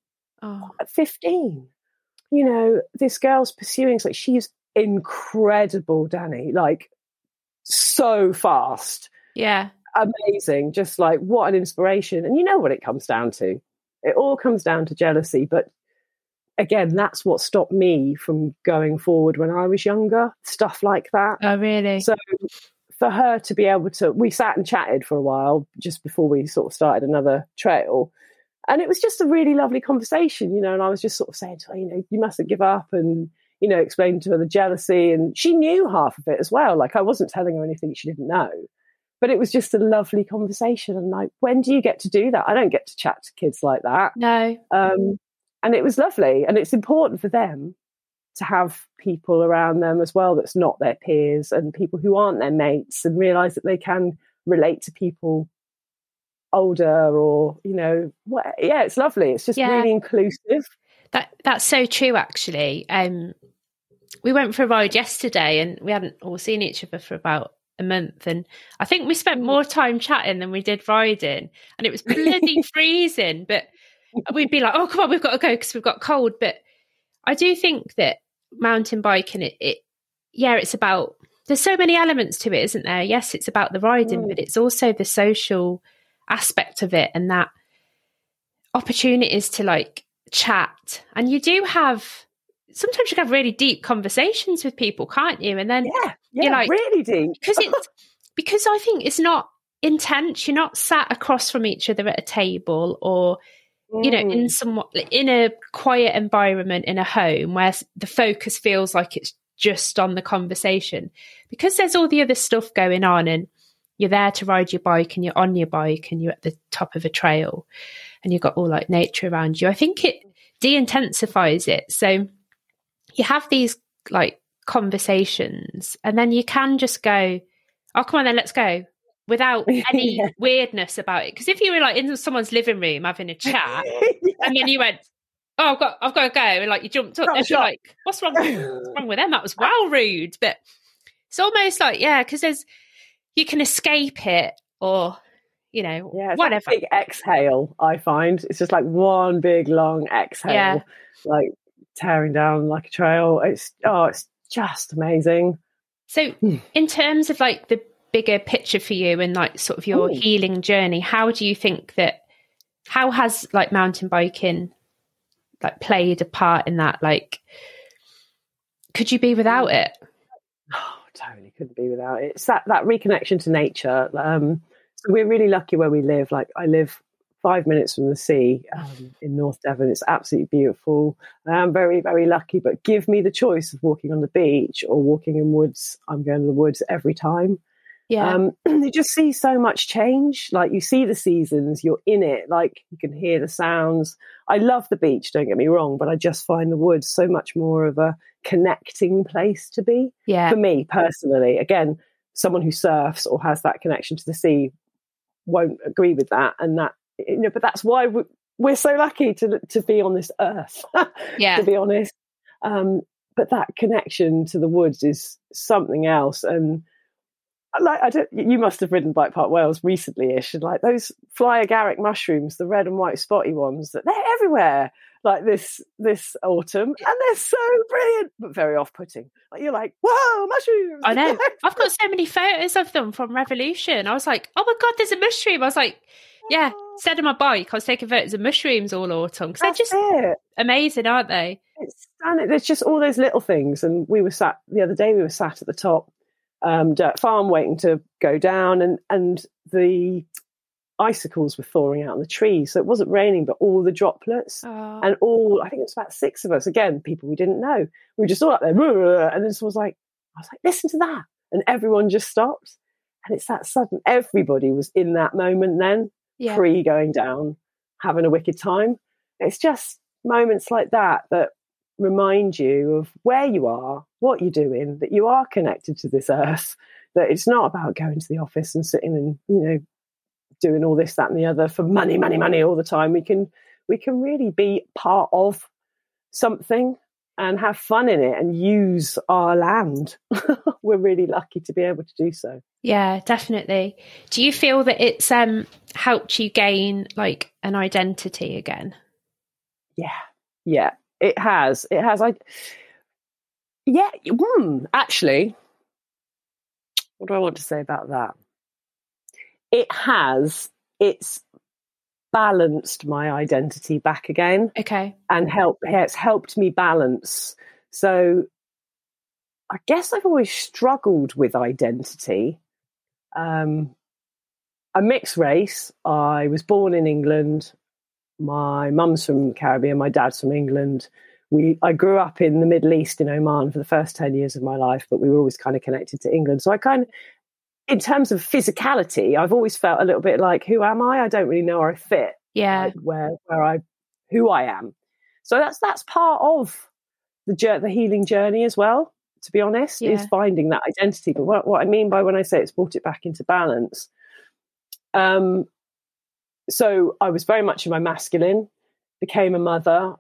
Oh, at 15, you know, this girl's pursuing, like she's incredible, Danny, like so fast, yeah. amazing, just like what an inspiration. And you know what it comes down to? It all comes down to jealousy. But again, that's what stopped me from going forward when I was younger, stuff like that. Oh, really? So for her to be able to, we sat and chatted for a while just before we sort of started another trail. And it was just a really lovely conversation, you know. And I was just sort of saying to her, you know, you mustn't give up and, you know, explain to her the jealousy. And she knew half of it as well. Like I wasn't telling her anything she didn't know. But it was just a lovely conversation. And like, when do you get to do that? I don't get to chat to kids like that. no. Um, and it was lovely. And it's important for them to have people around them as well that's not their peers and people who aren't their mates and realize that they can relate to people older or, you know, what, yeah, it's lovely. It's just Yeah. really inclusive. That that's so true. Actually, um, we went for a ride yesterday, and we hadn't all seen each other for about a month, and I think we spent more time chatting than we did riding, and it was bloody freezing. But we'd be like, "Oh, come on, we've got to go because we've got cold." But I do think that mountain biking, it, it yeah, it's about. There's so many elements to it, isn't there? Yes, it's about the riding, Mm. but it's also the social aspect of it, and that opportunities to like chat and you do have sometimes you can have really deep conversations with people can't you and then Yeah, You're yeah, like- really deep. because it's because i think it's not intense you're not sat across from each other at a table or you know Mm. in somewhat in a quiet environment in a home where the focus feels like it's just on the conversation. Because there's all the other stuff going on and you're there to ride your bike and you're on your bike and you're at the top of a trail and you've got all like nature around you i think it de-intensifies it. So you have these like conversations and then you can just go oh come on then let's go without any Yeah. weirdness about it because if you were like in someone's living room having a chat Yeah. and then you went, "Oh, I've got, I've got to go," and like you jumped up, and you're like, "What's wrong? What's wrong with them? That was well rude." But it's almost like, yeah, because there's you can escape it, or you know, Yeah, it's whatever. Like a big exhale, I find. It's just like one big long exhale, Yeah. like tearing down like a trail. It's oh, it's just amazing. So, Hmm. in terms of like the bigger picture for you and like sort of your Ooh. healing journey, how do you think that? How has like mountain biking like played a part in that? Like, could you be without it? Oh, totally couldn't be without it. It's that that reconnection to nature. Um, so we're really lucky where we live. Like I live five minutes from the sea um, in North Devon. It's absolutely beautiful. I am very, very lucky, but give me the choice of walking on the beach or walking in woods. I'm going to the woods every time. Yeah. Um, you just see so much change. Like you see the seasons, you're in it, like you can hear the sounds. I love the beach, don't get me wrong, but I just find the woods so much more of a connecting place to be. Yeah. For me personally, again, someone who surfs or has that connection to the sea won't agree with that. And that, you know, but that's why we're so lucky to, to be on this earth, yeah. to be honest. Um, but that connection to the woods is something else. And, like I don't, you must have ridden Bike Park Wales recently-ish, and like those fly agaric mushrooms, the red and white spotty ones, that they're everywhere. Like this this autumn, and they're so brilliant, but very off-putting. Like you're like, whoa, mushrooms! I know. I've got so many photos of them from Revolution. I was like, oh my god, there's a mushroom. I was like, yeah. Instead of my bike, I was taking photos of mushrooms all autumn because they're just it. amazing, aren't they? It's stunning. There's just all those little things, and we were sat the other day. We were sat at the top um, dirt farm waiting to go down, and and the icicles were thawing out on the trees. So it wasn't raining, but all the droplets oh. and all, I think it was about six of us, again, people we didn't know. We were just all up there. And then someone was like, I was like, listen to that. And everyone just stopped. And it's that sudden, everybody was in that moment then, yeah. pre going down, having a wicked time. It's just moments like that that remind you of where you are, what you're doing, that you are connected to this earth, that it's not about going to the office and sitting and, you know, doing all this, that, and the other for money, money, money all the time. We can we can really be part of something and have fun in it and use our land. We're really lucky to be able to do so. Yeah, definitely. Do you feel that it's um helped you gain like an identity again? Yeah. Yeah it has. It has. I. Yeah. Mm, actually, what do I want to say about that? It has. It's balanced my identity back again. Okay. And help. Yeah, it's helped me balance. So, I guess I've always struggled with identity. Um, a mixed race. I was born in England my mum's from the Caribbean, my dad's from England. We I grew up in the Middle East in Oman for the first 10 years of my life, but we were always kind of connected to England. So I kind of in terms of physicality, I've always felt a little bit like who am I? I don't really know where I fit. Yeah. Like where where I who I am. So that's that's part of the the healing journey as well, to be honest, yeah. is finding that identity. But what, what I mean by when I say it's brought it back into balance, um, so I was very much in my masculine, became a mother,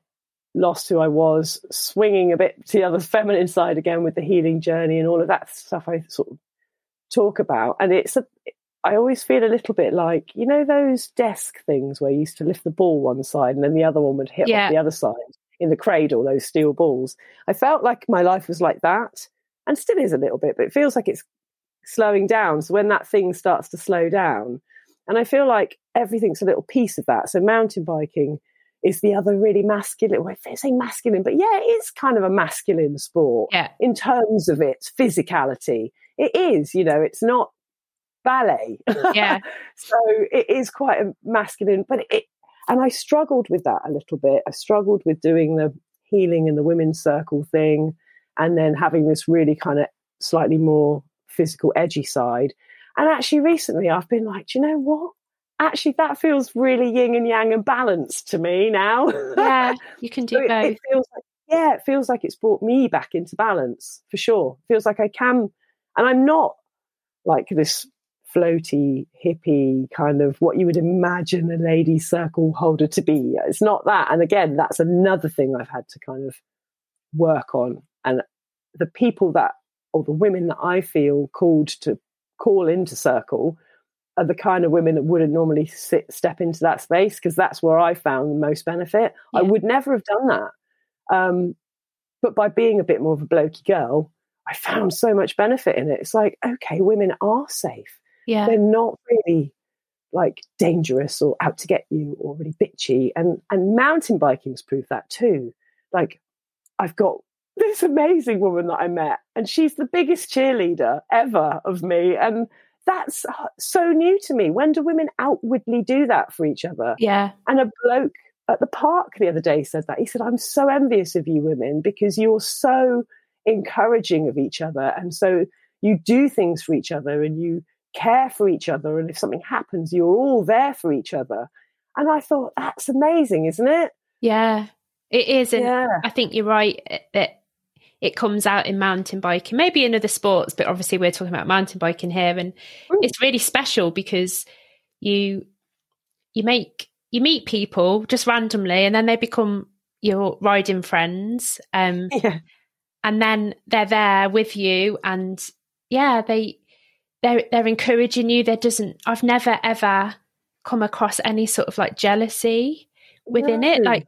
lost who I was, swinging a bit to the other feminine side again with the healing journey and all of that stuff I sort of talk about. And it's a, I always feel a little bit like, you know, those desk things where you used to lift the ball one side and then the other one would hit yeah. off the other side in the cradle, those steel balls. I felt like my life was like that and still is a little bit, but it feels like it's slowing down. So when that thing starts to slow down, and I feel like everything's a little piece of that. So mountain biking is the other really masculine. Well, I say masculine, but yeah, it is kind of a masculine sport yeah. in terms of its physicality. It is, you know, it's not ballet. Yeah. so it is quite a masculine, but it, and I struggled with that a little bit. I struggled with doing the healing and the women's circle thing and then having this really kind of slightly more physical, edgy side. And actually, recently I've been like, do you know what? Actually, that feels really yin and yang and balanced to me now. Yeah, you can do so both. It, it feels like, yeah, it feels like it's brought me back into balance for sure. It feels like I can, and I'm not like this floaty, hippie kind of what you would imagine a lady circle holder to be. It's not that. And again, that's another thing I've had to kind of work on. And the people that, or the women that I feel called to call into circle are the kind of women that wouldn't normally sit, step into that space because that's where I found the most benefit. Yeah. I would never have done that. Um, but by being a bit more of a blokey girl, I found so much benefit in it. It's like, okay, women are safe. Yeah. They're not really like dangerous or out to get you or really bitchy. And and mountain biking's proved that too. Like I've got this amazing woman that I met, and she's the biggest cheerleader ever of me. And that's so new to me. When do women outwardly do that for each other? Yeah. And a bloke at the park the other day said that. He said, I'm so envious of you women because you're so encouraging of each other. And so you do things for each other and you care for each other. And if something happens, you're all there for each other. And I thought, that's amazing, isn't it? Yeah, it is. And yeah. I think you're right eh, that it comes out in mountain biking, maybe in other sports, but obviously we're talking about mountain biking here. And Ooh. it's really special because you, you make, you meet people just randomly and then they become your riding friends. Um, yeah. And then they're there with you and yeah, they, they're, they're encouraging you. There doesn't, I've never ever come across any sort of like jealousy within no. it. Like,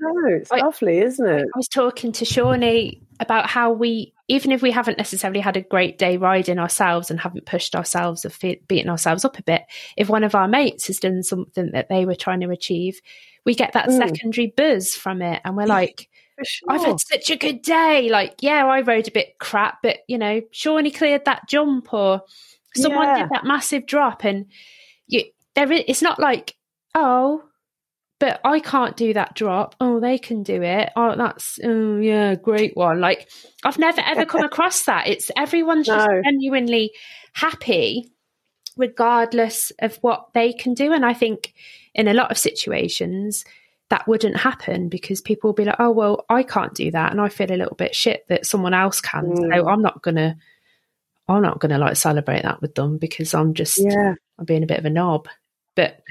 no, it's like, lovely, isn't it? I was talking to Shawnee about how we, even if we haven't necessarily had a great day riding ourselves and haven't pushed ourselves or fe- beaten ourselves up a bit, if one of our mates has done something that they were trying to achieve, we get that mm. secondary buzz from it. And we're like, Sure. I've had such a good day. Like, yeah, I rode a bit crap, but you know, Shawnee cleared that jump or someone yeah. did that massive drop. And you, there is, it's not like, oh, but I can't do that drop. Oh, they can do it. Oh, that's oh yeah, great one. Like I've never ever come across that. It's everyone's no. just genuinely happy regardless of what they can do. And I think in a lot of situations that wouldn't happen because people will be like, Oh, well, I can't do that and I feel a little bit shit that someone else can. Mm. So I'm not gonna I'm not gonna like celebrate that with them because I'm just yeah. I'm being a bit of a knob. But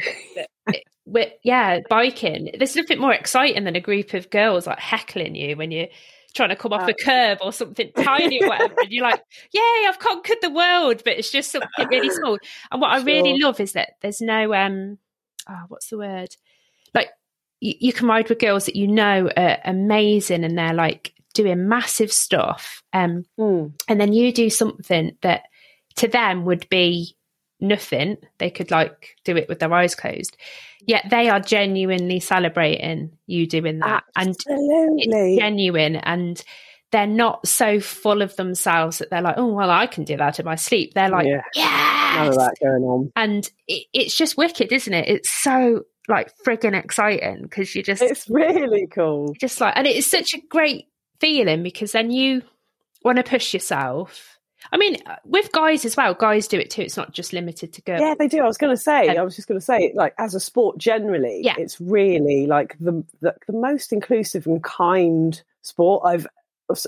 with, yeah, biking, there's nothing more exciting than a group of girls like heckling you when you're trying to come off a curb or something tiny or whatever. and you're like, yay, I've conquered the world, but it's just something really small. And what sure. I really love is that there's no, um, oh, what's the word? Like, you, you can ride with girls that you know are amazing and they're like doing massive stuff. Um, mm. And then you do something that to them would be nothing. They could like do it with their eyes closed. Yet they are genuinely celebrating you doing that. Absolutely. And it's genuine and they're not so full of themselves that they're like, oh well, I can do that in my sleep. They're like, yeah, yes! none of that going on, and it, it's just wicked, isn't it? It's so like frigging exciting because you just, it's really cool, just like, and it is such a great feeling because then you want to push yourself I mean, uh, with guys as well, guys do it too. It's not just limited to girls. Yeah, they do. I was going to say, I was just going to say, like as a sport generally, yeah. it's really like the, the, the most inclusive and kind sport I've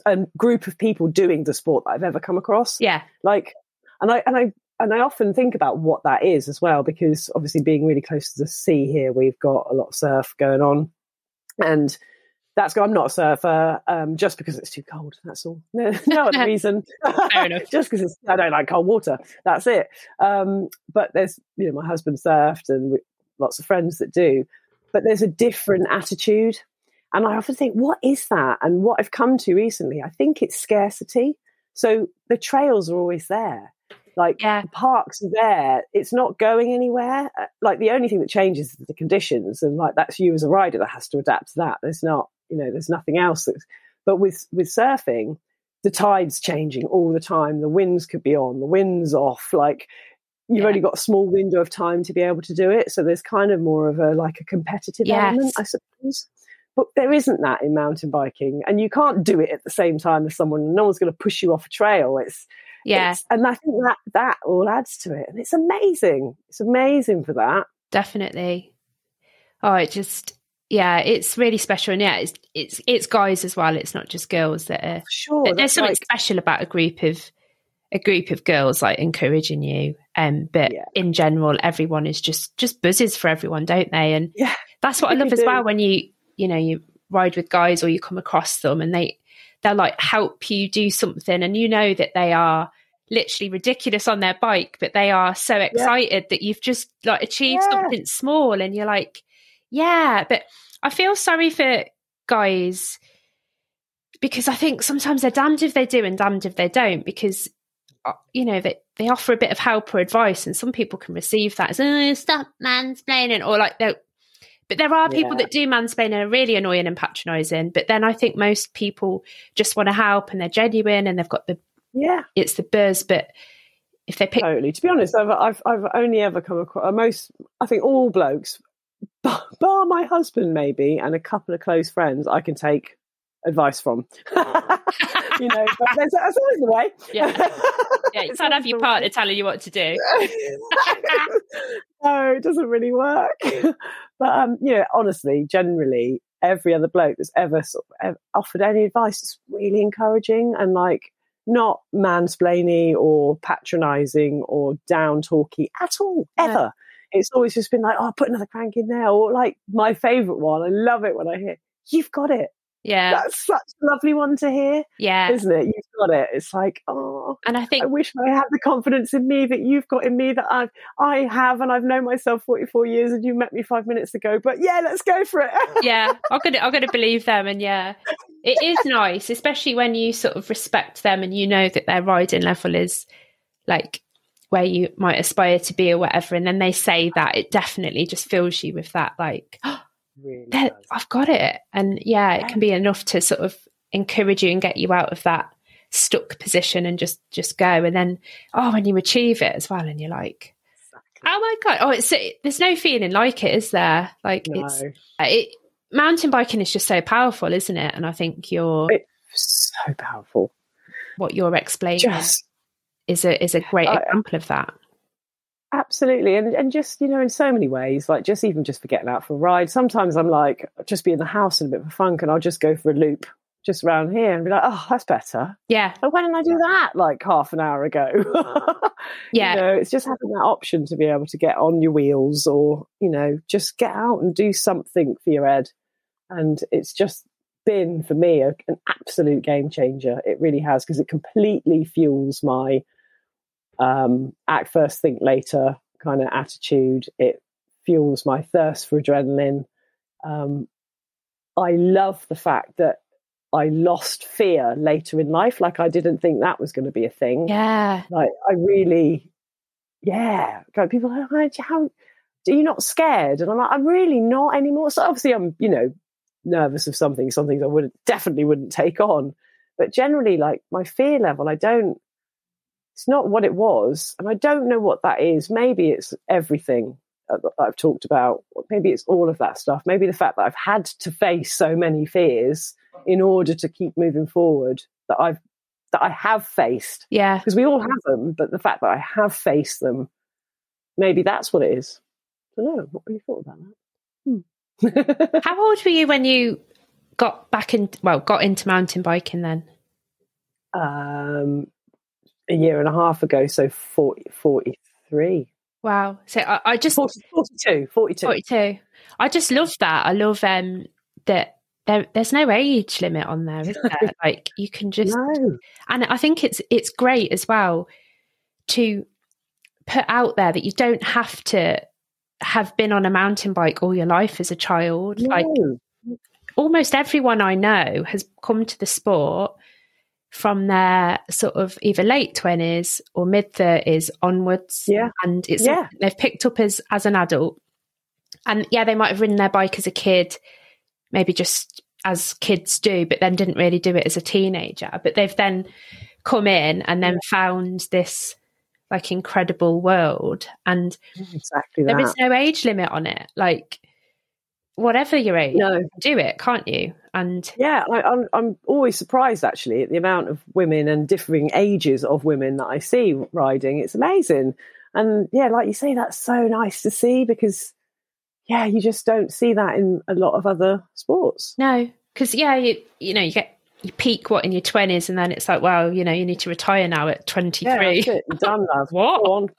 a group of people doing the sport that I've ever come across. Yeah, like, and I and I and I often think about what that is as well because obviously being really close to the sea here, we've got a lot of surf going on, and that's good. I'm not a surfer um, just because it's too cold. That's all. No, no other reason. just because I don't like cold water. That's it. Um, but there's you know my husband surfed and lots of friends that do. But there's a different attitude, and I often think, what is that? And what I've come to recently, I think it's scarcity. So the trails are always there. Like yeah. the parks are there. It's not going anywhere. Uh, like the only thing that changes is the conditions, and like that's you as a rider that has to adapt to that. There's not you know there's nothing else that's, but with with surfing the tide's changing all the time. The winds could be on the winds off. Like you've yeah. only got a small window of time to be able to do it. So there's kind of more of a like a competitive yes. element i suppose. But there isn't that in mountain biking and you can't do it at the same time as someone no one's going to push you off a trail. It's yeah. it's, and i think that that all adds to it and it's amazing. It's amazing for that. Definitely. Oh it just yeah, it's really special, and yeah, it's it's it's guys as well. It's not just girls that are. Sure, there's something like... special about a group of a group of girls like encouraging you. Um, but yeah. in general, everyone is just just buzzes for everyone, don't they? And yeah, that's what I love as do. well when you you know you ride with guys or you come across them and they they'll like help you do something, and you know that they are literally ridiculous on their bike, but they are so excited yeah. that you've just like achieved yeah. something small, and you're like yeah, but I feel sorry for guys because I think sometimes they're damned if they do and damned if they don't because uh, you know they, they offer a bit of help or advice and some people can receive that as oh stop mansplaining or like they But there are people Yeah. that do mansplain and are really annoying and patronising. But then I think most people just want to help and they're genuine and they've got the Yeah, it's the buzz. But if they pick, totally. To be honest, I've I've, I've only ever come across uh, most. I think all blokes, bar, bar my husband maybe, and a couple of close friends, I can take advice from. you know, but there's, that's always the way. Yeah. yeah, you It's can't have your partner telling you what to do. no, it doesn't really work. but um, you know, honestly, generally, every other bloke that's ever sort of ever offered any advice is really encouraging and like not mansplaining or patronising or down talky at all, ever. It's always just been like, oh, put another crank in there, or like my favourite one. I love it when I hear, "You've got it." Yeah, That's such a lovely one to hear, yeah. isn't it? You've got it. It's like, oh, And I think I wish I had the confidence in me that you've got in me that I I have, and I've known myself forty four years, and you met me five minutes ago. But yeah, let's go for it. yeah, I'm gonna I'm gonna believe them, and yeah, it is nice, especially when you sort of respect them and you know that their riding level is like where you might aspire to be or whatever, and then they say that it definitely just fills you with that like really that. I've got it, and yeah, it can be enough to sort of encourage you and get you out of that stuck position and just just go, and then oh, when you achieve it as well, and you're like. Oh my god! Oh, it's there's no feeling like it, is there? Like No, it's it, mountain biking is just so powerful, isn't it? And I think your It- so powerful. what you're explaining Just is a is a great example of that. absolutely, and and just you know, in so many ways, like just even just for getting out for a ride. Sometimes I'm like, just be in the house in a bit of a funk, and I'll just go for a loop just around here and be like, oh, that's better. Yeah, But when didn't I do that? Like half an hour ago. yeah, You know, it's just having that option to be able to get on your wheels or, you know, just get out and do something for your head. And it's just been for me a, an absolute game changer. It really has because it completely fuels my um, act first, think later kind of attitude. It fuels my thirst for adrenaline. Um, I love the fact that I lost fear later in life. Like I didn't think that was going to be a thing yeah, like I really, yeah. Like, people are like, how are you not scared? And I'm like, I'm really not anymore. So obviously, I'm you know nervous of something. Some things I would definitely wouldn't take on, but generally, like my fear level, I don't. It's not what it was, and I don't know what that is. Maybe it's everything that I've talked about. Maybe it's all of that stuff. Maybe the fact that I've had to face so many fears in order to keep moving forward. That I've that I have faced yeah. because we all have them, but the fact that I have faced them, maybe that's what it is. I don't know. What have you thought about that? Hmm. How old were you when you got back in? Well, got into mountain biking then? um, a year and a half ago, so 40, 43. Wow. So I, I just 40, 42, 42. 42. I just love that. I love um that there, there's no age limit on there, is there? like you can just No. and I think it's it's great as well to put out there that you don't have to have been on a mountain bike all your life as a child. Like almost everyone I know has come to the sport from their sort of either late twenties or mid thirties onwards. Yeah. And it's Yeah. they've picked up as as an adult. And yeah, they might have ridden their bike as a kid, maybe just as kids do, but then didn't really do it as a teenager. But they've then come in and then found this like incredible world. And Exactly there that. is no age limit on it. Like whatever your age, no. do it, can't you? And Yeah, I, I'm I'm always surprised actually at the amount of women and differing ages of women that I see riding. It's amazing, and yeah, like you say, that's so nice to see because yeah, you just don't see that in a lot of other sports. no, because yeah, you you know you get you peak what in your twenties, and then it's like, well, you know, you need to retire now at 23 Yeah, three. that's it. You're done, love. What? Go on,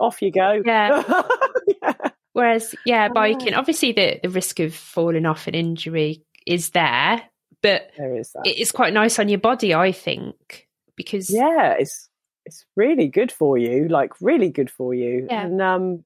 off you go. Yeah. yeah. Whereas, yeah, biking, obviously the, the risk of falling off and injury is there, but There is that. it is quite nice on your body, I think, because yeah, it's it's really good for you, like really good for you. Yeah. And um,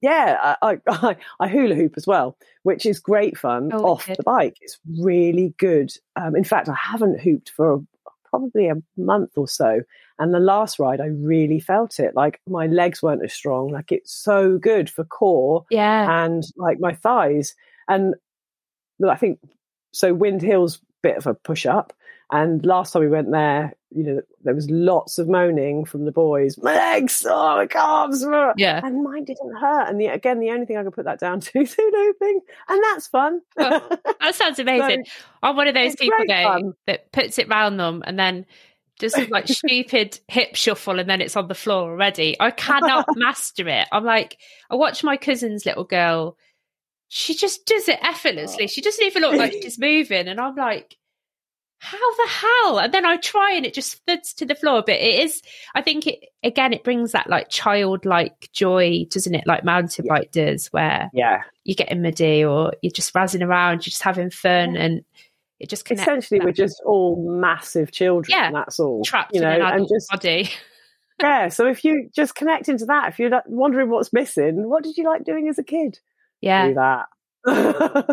yeah, I, I I hula hoop as well, which is great fun Oh, off good. the bike. It's really good. Um, in fact, I haven't hooped for probably a month or so, and the last ride I really felt it. Like my legs weren't as strong. Like it's so good for core yeah, and like my thighs. And I think so. Wind Hill's bit of a push up. And last time we went there, you know, there was lots of moaning from the boys. My legs, oh my calves, uh, yeah, and mine didn't hurt. And the, again, the only thing I could put that down to is looping, and that's fun. Oh, that sounds amazing. So, I'm one of those people though, that puts it round them and then just like stupid hip shuffle and then it's on the floor already. I cannot master it. I'm like, I watch my cousin's little girl. She just does it effortlessly. Oh. She doesn't even look like she's moving. And I'm like, how the hell? And then I try and it just thuds to the floor. But it is, I think it, again, it brings that like childlike joy, doesn't it? Like mountain yeah. bike does, where yeah, you're getting muddy or you're just razzing around, you're just having fun. Yeah. And it just Essentially, we're just all massive children. Yeah. That's all. Trapped you know, and just, body. yeah. So if you just connect into that, if you're wondering what's missing, what did you like doing as a kid? Yeah. Do that.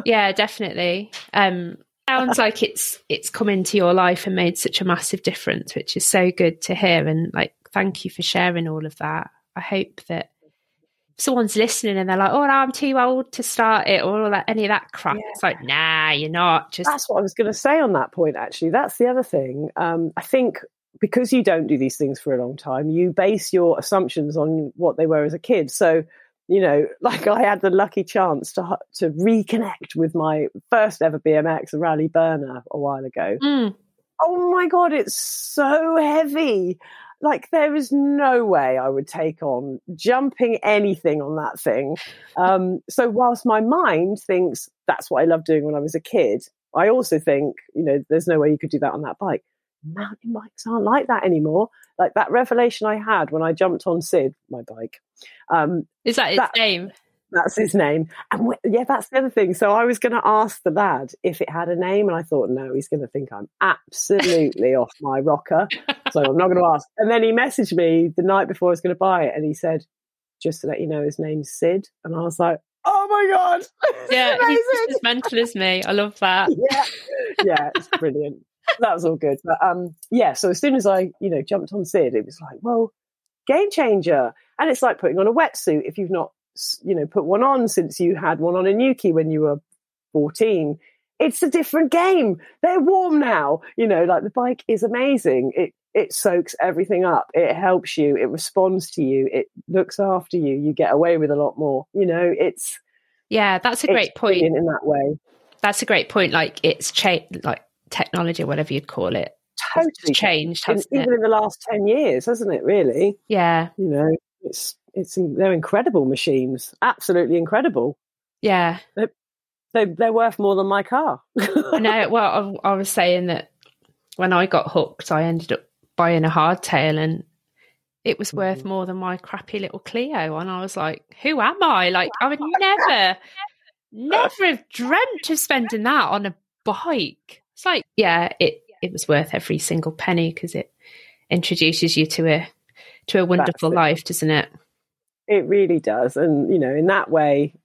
yeah, definitely. Um, sounds like it's it's come into your life and made such a massive difference, which is so good to hear. And like, thank you for sharing all of that. I hope that someone's listening and they're like, "Oh, no, I'm too old to start it," or all that, any of that crap. Yeah. It's like, nah, you're not. Just that's what I was going to say on that point. Actually, that's the other thing. Um, I think because you don't do these things for a long time, you base your assumptions on what they were as a kid. So you know, like I had the lucky chance to to reconnect with my first ever BMX Raleigh Burner a while ago. Mm. Oh my god, it's so heavy. Like there is no way I would take on jumping anything on that thing. Um, so whilst my mind thinks that's what I loved doing when I was a kid, I also think you know there's no way you could do that on that bike. Mountain bikes aren't like that anymore. Like that revelation I had when I jumped on Sid, my bike um, Is that his that, name? That's his name. And yeah, that's the other thing. So I was going to ask the lad if it had a name, and I thought, no, he's going to think I'm absolutely off my rocker. So I'm not going to ask. And then he messaged me the night before I was going to buy it, and he said, just to let you know, his name's Sid. And I was like, oh my God. Yeah, he's just as mental as me. I love that. Yeah, yeah it's brilliant. That was all good. But um, yeah, so as soon as I, you know, jumped on Sid, it was like, well, game changer. And it's like putting on a wetsuit if you've not, you know, put one on since you had one on a Nuki when you were 14. It's a different game. They're warm now. You know, like the bike is amazing. It it soaks everything up. It helps you. It responds to you. It looks after you. You get away with a lot more. You know, it's yeah, that's a great point in that way. That's a great point. Like it's cha- like technology, whatever you'd call it, totally changed, in, even in the last ten years, hasn't it? Really? Yeah. You know, it's it's they're incredible machines, absolutely incredible. Yeah. They're, they, they're worth more than my car. I know. Well, I, I was saying that when I got hooked, I ended up buying a hardtail and it was worth mm-hmm. more than my crappy little Clio. And I was like, who am I? Like, I would never, never have dreamt of spending that on a bike. It's like, yeah, it it was worth every single penny because it introduces you to a to a wonderful life, doesn't it? It really does, and you know, in that way,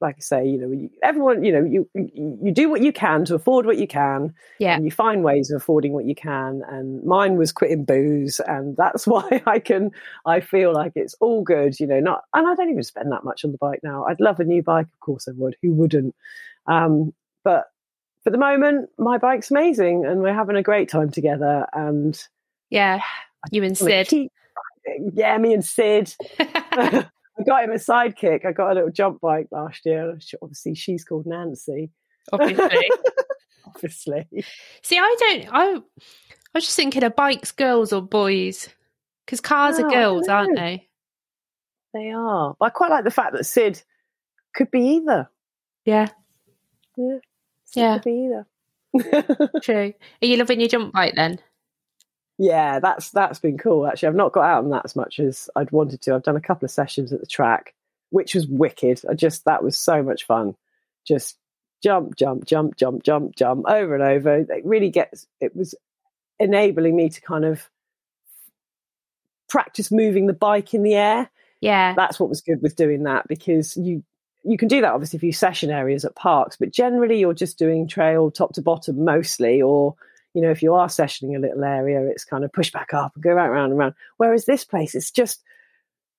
like I say, you know, everyone, you know, you you do what you can to afford what you can, yeah, and you find ways of affording what you can. And mine was quitting booze, and that's why I can, I feel like it's all good, you know. Not, and I don't even spend that much on the bike now. I'd love a new bike, of course I would. Who wouldn't? Um, but for the moment, my bike's amazing and we're having a great time together. And yeah, you and Sid. Yeah, me and Sid. I got him a sidekick. I got a little jump bike last year. Obviously, she's called Nancy. Obviously. Obviously. See, I don't. I, I was just thinking of bikes, girls or boys, because cars oh, are girls, aren't they? They are. But I quite like the fact that Sid could be either. Yeah. Yeah yeah. either. True. Are you loving your jump bike then? Yeah, that's that's been cool. Actually, I've not got out on that as much as I'd wanted to. I've done a couple of sessions at the track, which was wicked. I just that was so much fun. Just jump, jump, jump, jump, jump, jump over and over. It really gets. It was enabling me to kind of practice moving the bike in the air. Yeah, that's what was good with doing that because you you can do that obviously if you session areas at parks, but generally you're just doing trail top to bottom mostly, or you know, if you are sessioning a little area, it's kind of push back up and go right round and round. Whereas this place, it's just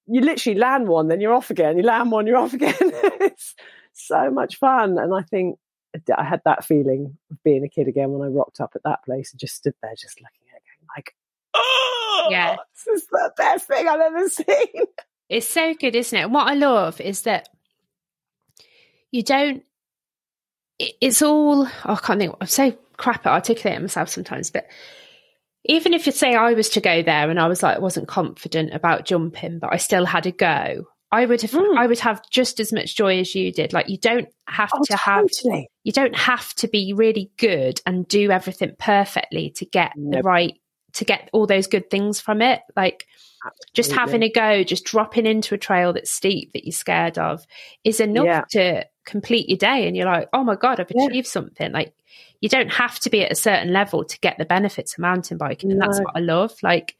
you literally land one, then you're off again. You land one, you're off again. it's so much fun. And I think I had that feeling of being a kid again when I rocked up at that place and just stood there, just looking at it, going like, "Oh, yeah, this is the best thing I've ever seen." It's so good, isn't it? And what I love is that you don't. It's all. Oh, I can't think. I'm so crap at articulating myself sometimes, but even if you say I was to go there and I was like wasn't confident about jumping, but I still had a go, I would have mm. I would have just as much joy as you did. Like you don't have oh, to totally. have you don't have to be really good and do everything perfectly to get nope. the right to get all those good things from it. Like Absolutely. just having a go, just dropping into a trail that's steep that you're scared of is enough yeah. to complete your day and you're like, oh my God, I've achieved yeah. something. Like you don't have to be at a certain level to get the benefits of mountain biking. And no. that's what I love. Like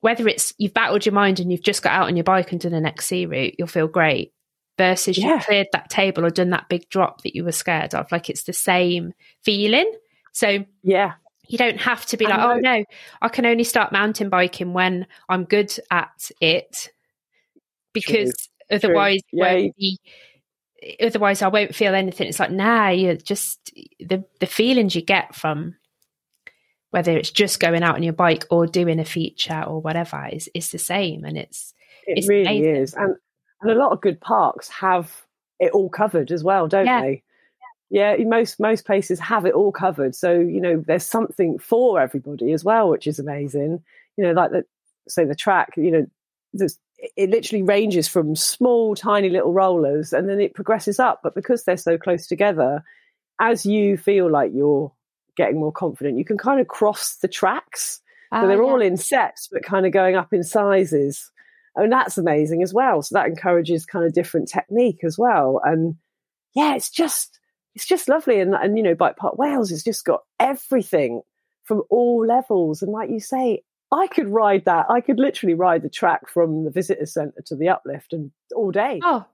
whether it's you've battled your mind and you've just got out on your bike and done an XC route, you'll feel great. Versus yeah. you cleared that table or done that big drop that you were scared of. Like it's the same feeling. So yeah, you don't have to be like, oh no, I can only start mountain biking when I'm good at it, because True. otherwise, True. Be, otherwise I won't feel anything. It's like, nah, you're just the the feelings you get from whether it's just going out on your bike or doing a feature or whatever is is the same and it's it it's really amazing. is and and a lot of good parks have it all covered as well don't yeah. they yeah most most places have it all covered so you know there's something for everybody as well which is amazing you know like the say the track you know it literally ranges from small tiny little rollers and then it progresses up but because they're so close together as you feel like you're getting more confident, you can kind of cross the tracks. so they're ah, yeah. all in sets, but kind of going up in sizes. I And that's amazing as well. So that encourages kind of different technique as well. And yeah, it's just it's just lovely. And and you know, Bike Park Wales has just got everything from all levels. And like you say, I could ride that. I could literally ride the track from the visitor centre to the uplift and all day. Oh,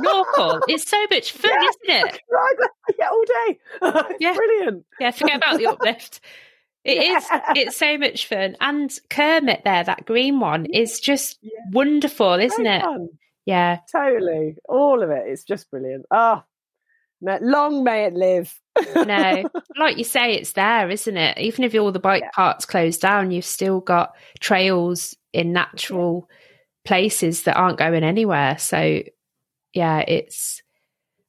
Norfolk. It's so much fun, yeah, isn't it? Right, yeah, all day. yeah, brilliant. Yeah, forget about the uplift. It yeah. is. It's so much fun, and Kermit there, that green one, is just yeah. wonderful, isn't it? Fun. Yeah, totally. All of it. It's just brilliant. Oh, long may it live. no, like you say, it's there, isn't it? Even if all the bike yeah. parks closed down, you've still got trails in natural places that aren't going anywhere. So yeah, it's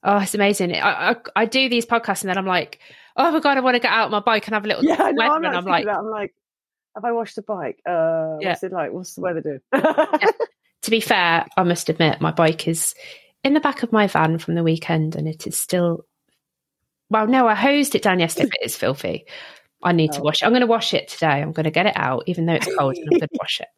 oh, it's amazing. I, I, I do these podcasts and then I'm like, oh my god, I want to get out on my bike and have a little yeah. No, I'm, and I'm like, I'm like, have I washed the bike? Uh, yeah. What's it like? What's the weather doing? yeah. To be fair, I must admit my bike is in the back of my van from the weekend and it is still. Well, no, I hosed it down yesterday, but it's filthy. I need oh. to wash it. I'm going to wash it today. I'm going to get it out, even though it's cold, and I'm going to wash it.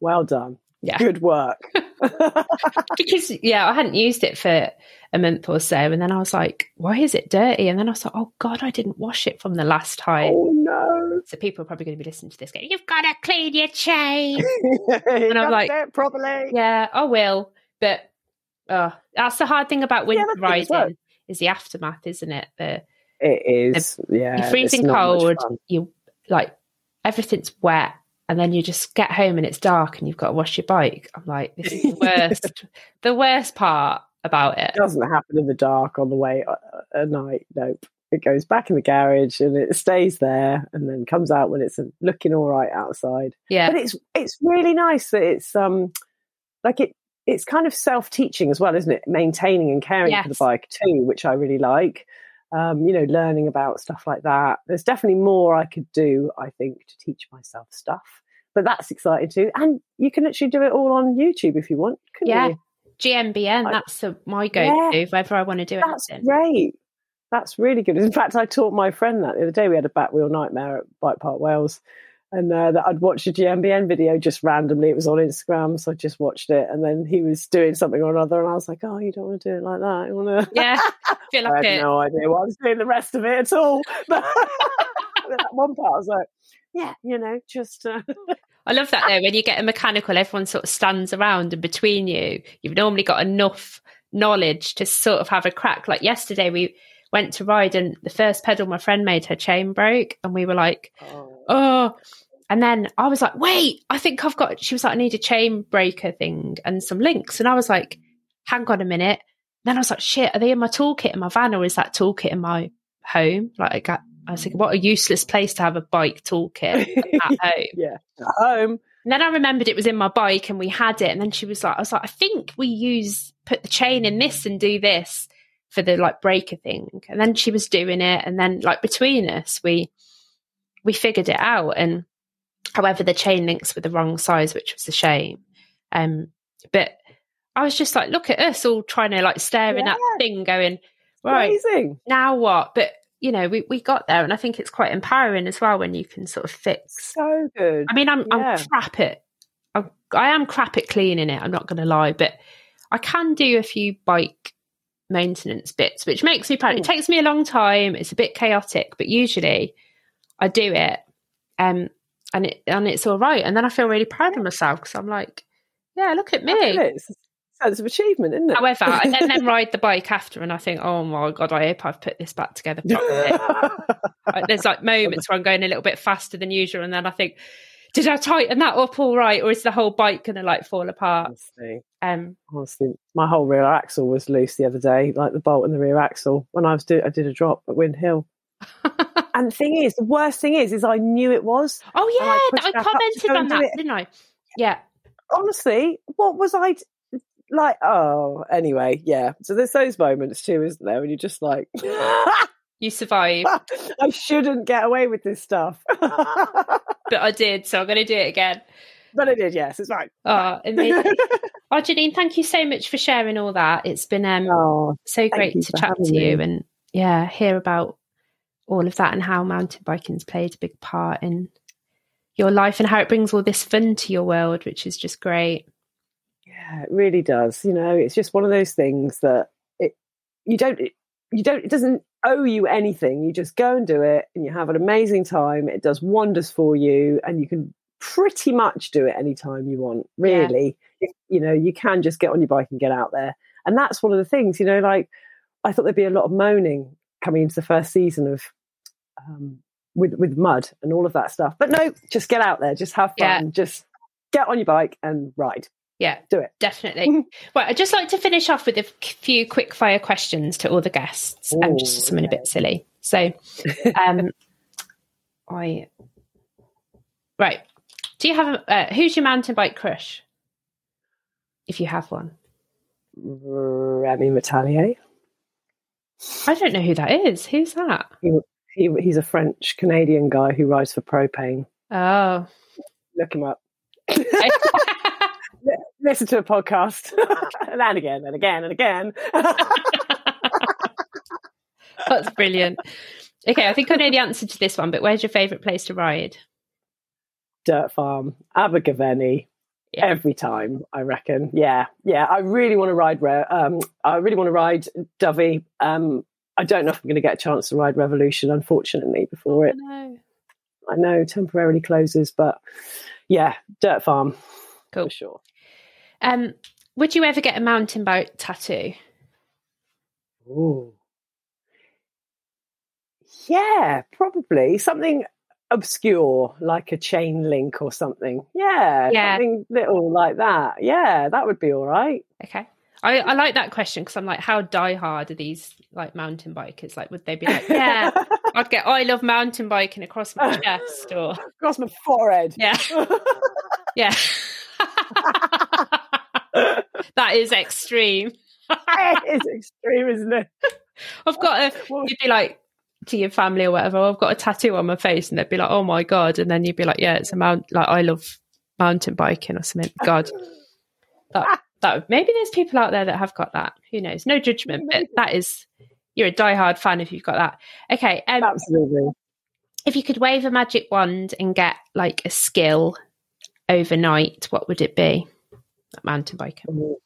Well done. Yeah. Good work. because yeah, I hadn't used it for a month or so, and then I was like, "Why is it dirty?" And then I was like, "Oh God, I didn't wash it from the last time." Oh no! So people are probably going to be listening to this. Going, "You've got to clean your chain," and I'm like, "Properly." Yeah, I will. But oh, that's the hard thing about winter yeah, riding is the aftermath, isn't it? The it is. The, yeah, you're freezing cold. You like everything's wet and then you just get home and it's dark and you've got to wash your bike. I'm like, this is the worst, the worst part about it. It doesn't happen in the dark on the way uh, at night. Nope. It goes back in the garage and it stays there and then comes out when it's looking all right outside. Yeah. But it's it's really nice that it's um like it it's kind of self teaching as well, isn't it? Maintaining and caring yes. for the bike too, which I really like um, you know, learning about stuff like that. There's definitely more I could do, I think, to teach myself stuff. But that's exciting too. And you can actually do it all on YouTube if you want, yeah. You? GMBN, like, that's the, my go to yeah, I want to do that's anything. That's great. That's really good. In fact, I taught my friend that the other day. We had a back wheel nightmare at Bike Park Wales and uh, that I'd watched a GMBN video just randomly. It was on Instagram, so I just watched it. And then he was doing something or another, and I was like, "Oh, you don't want to do it like that? You want to?" Yeah, feel like I had it. no idea what I was doing the rest of it at all. But that one part, I was like, "Yeah, you know, just." Uh... I love that though. When you get a mechanical, everyone sort of stands around, and between you, you've normally got enough knowledge to sort of have a crack. Like yesterday, we went to ride, and the first pedal my friend made, her chain broke, and we were like, "Oh." Oh and then I was like, wait, I think I've got, she was like, I need a chain breaker thing and some links. And I was like, hang on a minute. then I was like, shit, are they in my toolkit in my van or is that toolkit in my home? Like I got, I was like, what a useless place to have a bike toolkit at home. yeah, at home. And then I remembered it was in my bike and we had it. And then she was like, I was like, I think we use, put the chain in this and do this for the like breaker thing. And then she was doing it. And then like between us, we, we figured it out. And however, the chain links were the wrong size, which was a shame. Um, but I was just like, look at us all trying to like staring Yeah. at the thing going, right, Amazing. now what? But, you know, we, we got there. And I think it's quite empowering as well when you can sort of fix So good. I mean, I'm Yeah. I'm crap at I'm, I am crap at cleaning it. I'm not going to lie, but I can do a few bike maintenance bits, which makes me proud. It takes me a long time. It's a bit chaotic, but usually I do it, um, and it and it's all right. And then I feel really proud of myself because I'm like, yeah, look at me. Look at it. It's a sense of achievement, isn't it? However, I then, then ride the bike after, and I think, oh my god, I hope I've put this back together properly. There's like moments where I'm going a little bit faster than usual, and then I think, did I tighten that up all right, or is the whole bike going to like fall apart? honestly, Um, honestly, my whole rear axle was loose the other day, like the bolt in the rear axle. When I was do, I did a drop at Wind Hill. And the thing is, the worst thing is, is I knew it was. oh I yeah, I to commented on that, didn't I? Yeah, Honestly, what was I t- like? Oh, anyway, yeah. So there's those moments too, isn't there? When you're just like, you survive. I shouldn't get away with this stuff, but I did, so I'm going to do it again. But I did. Yes, it's right. Oh, amazing. oh, Janine, thank you so much for sharing all that. It's been um, oh, so great to chat to you me. and yeah, hear about all of that and how mountain biking's played a big part in your life and how it brings all this fun to your world, which is just great. Yeah, it really does. You know, it's just one of those things that it you don't you don't it doesn't owe you anything. You just go and do it and you have an amazing time. It does wonders for you and you can pretty much do it anytime you want, really. If, you know, you can just get on your bike and get out there. And that's one of the things, you know, like I thought there'd be a lot of moaning coming into the first season of um with with mud and all of that stuff. But no, just get out there, just have fun, Yeah. just get on your bike and ride. Yeah, Do it. definitely. well, I'd just like to finish off with a few quick fire questions to all the guests, um, just Ooh, something a bit silly. So, um, I right. Do you have a uh, who's your mountain bike crush? If you have one, Remy Metailler. I don't know who that is. Who's that? He, he's a French Canadian guy who rides for propane. Oh, Look him up. Listen to a podcast, and again, and again, and again. that's brilliant. Okay, I think I know the answer to this one, but where's your favourite place to ride? Dirt Farm, Abergavenny, Yeah. every time. I reckon. Yeah, yeah. I really want to ride. Re- um, I really want to ride Dovey. Um, I don't know if I'm going to get a chance to ride Revolution, unfortunately, before it. No. I know temporarily closes, but yeah, Dirt Farm Cool. for sure. Um, would you ever get a mountain bike tattoo? Ooh. Yeah, probably something obscure like a chain link or something. Yeah, Yeah. something little like that. Yeah, that would be all right. Okay. I, I like that question because I'm like, how diehard are these like mountain bikers? Like, would they be like, yeah, I'd get I love mountain biking across my chest or Across my forehead. yeah, yeah. that is extreme. it is extreme, isn't it? I've got a you'd be like to your family or whatever, I've got a tattoo on my face and they'd be like, Oh my god and then you'd be like, Yeah, it's a mount like I love mountain biking or something. God. That that maybe there's people out there that have got that. Who knows? No judgment, but that is you're a diehard fan if you've got that. Okay. Um Absolutely. if you could wave a magic wand and get like a skill overnight, what would it be? Mountain biking.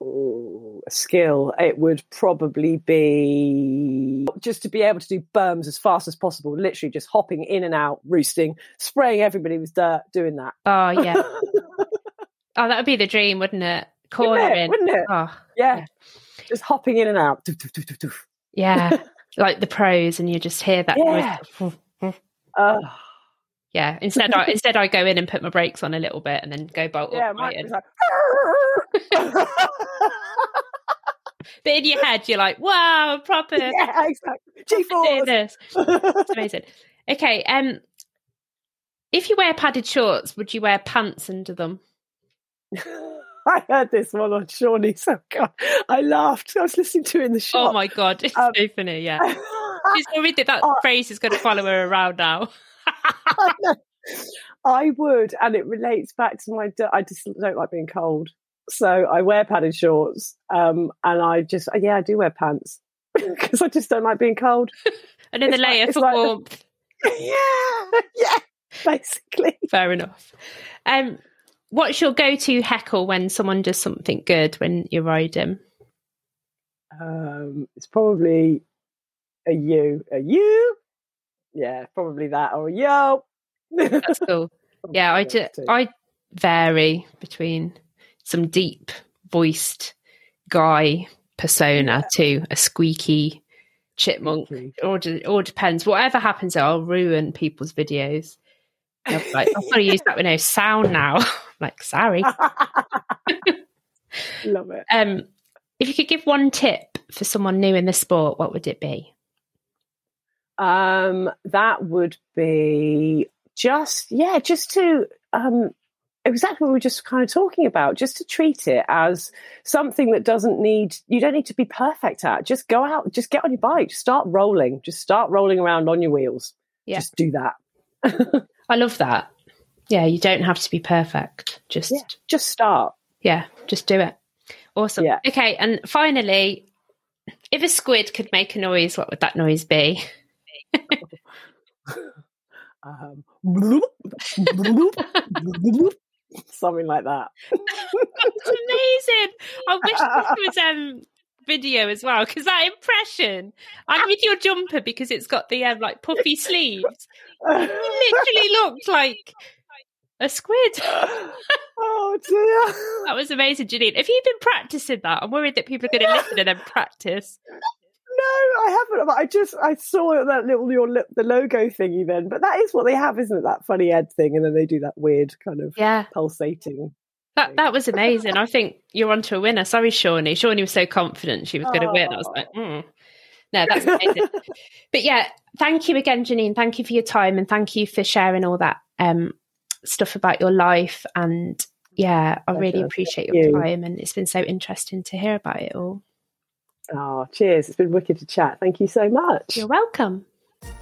Ooh, a skill. It would probably be just to be able to do berms as fast as possible, literally just hopping in and out, roosting, spraying everybody with dirt, doing that. Oh yeah. oh, that would be the dream, wouldn't it? Wouldn't it? Cornering. Wouldn't it? Oh, Yeah. Yeah. Just hopping in and out. Doof, doof, doof, yeah. like the pros, and you just hear that. Yeah. noise. Uh, Yeah. Instead, I instead I go in and put my brakes on a little bit, and then go bolt yeah, up. Right was like, But in your head, you're like, wow, proper. Yeah, exactly. G this. It's amazing. Okay. Um, if you wear padded shorts, would you wear pants under them? I heard this one on Shawnee. So God, I laughed. I was listening to it in the shop. Oh my god, it's Um, so funny. Yeah, she's worried that that Oh. phrase is going to follow her around now. I would, and it relates back to my. I just don't like being cold, so I wear padded shorts. Um, and I just, yeah, I do wear pants because I just don't like being cold. Another It's like- layer it's for like the- warmth. yeah, yeah, basically. Fair enough. Um, what's your go-to heckle when someone does something good when you're riding? Um, it's probably a you, a you. Yeah, probably that or a yo. That's cool. yeah, I do, I vary between some deep voiced guy persona to a squeaky chipmunk. Or it all depends. Whatever happens, I'll ruin people's videos. I'm like, I've got to use that with no sound now. Like, sorry. Love it. Um, if you could give one tip for someone new in the sport, what would it be? Um, that would be just yeah, just to um exactly what we were just kind of talking about, just to treat it as something that doesn't need you don't need to be perfect at. Just go out, just get on your bike, just start rolling, just start rolling around on your wheels. Yeah. Just do that. I love that. Yeah, you don't have to be perfect. Just Yeah, just start. yeah, just do it. Awesome. Yeah. Okay, and finally, if a squid could make a noise, what would that noise be? Um, something like that. That's amazing. I wish this was um video as well because that impression. I'm with your jumper because it's got the um, like puffy sleeves. You literally looked like a squid. oh dear. That was amazing, Janine. Have you been practicing that? I'm worried that people are going to listen and then practice. No, I haven't. I just I saw that little your lip the logo thingy then. But that is what they have, isn't it? That funny head thing, and then they do that weird kind of Yeah, pulsating. that that was amazing. I think you're onto a winner. Sorry, Shawnee. Shawnee was so confident she was going to win. I was like, mm. no, that's amazing. but yeah, thank you again, Janine. Thank you for your time and thank you for sharing all that um, stuff about your life. And yeah, I really appreciate your you. time. And it's been so interesting to hear about it all. Oh, cheers! It's been wicked to chat. Thank you so much. You're welcome.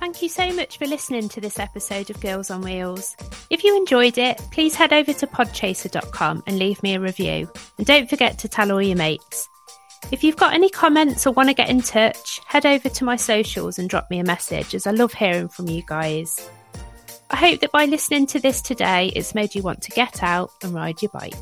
Thank you so much for listening to this episode of Girls on Wheels. If you enjoyed it, please head over to podchaser.com and leave me a review. And don't forget to tell all your mates. If you've got any comments or want to get in touch, head over to my socials and drop me a message as I love hearing from you guys. I hope that by listening to this today, it's made you want to get out and ride your bike.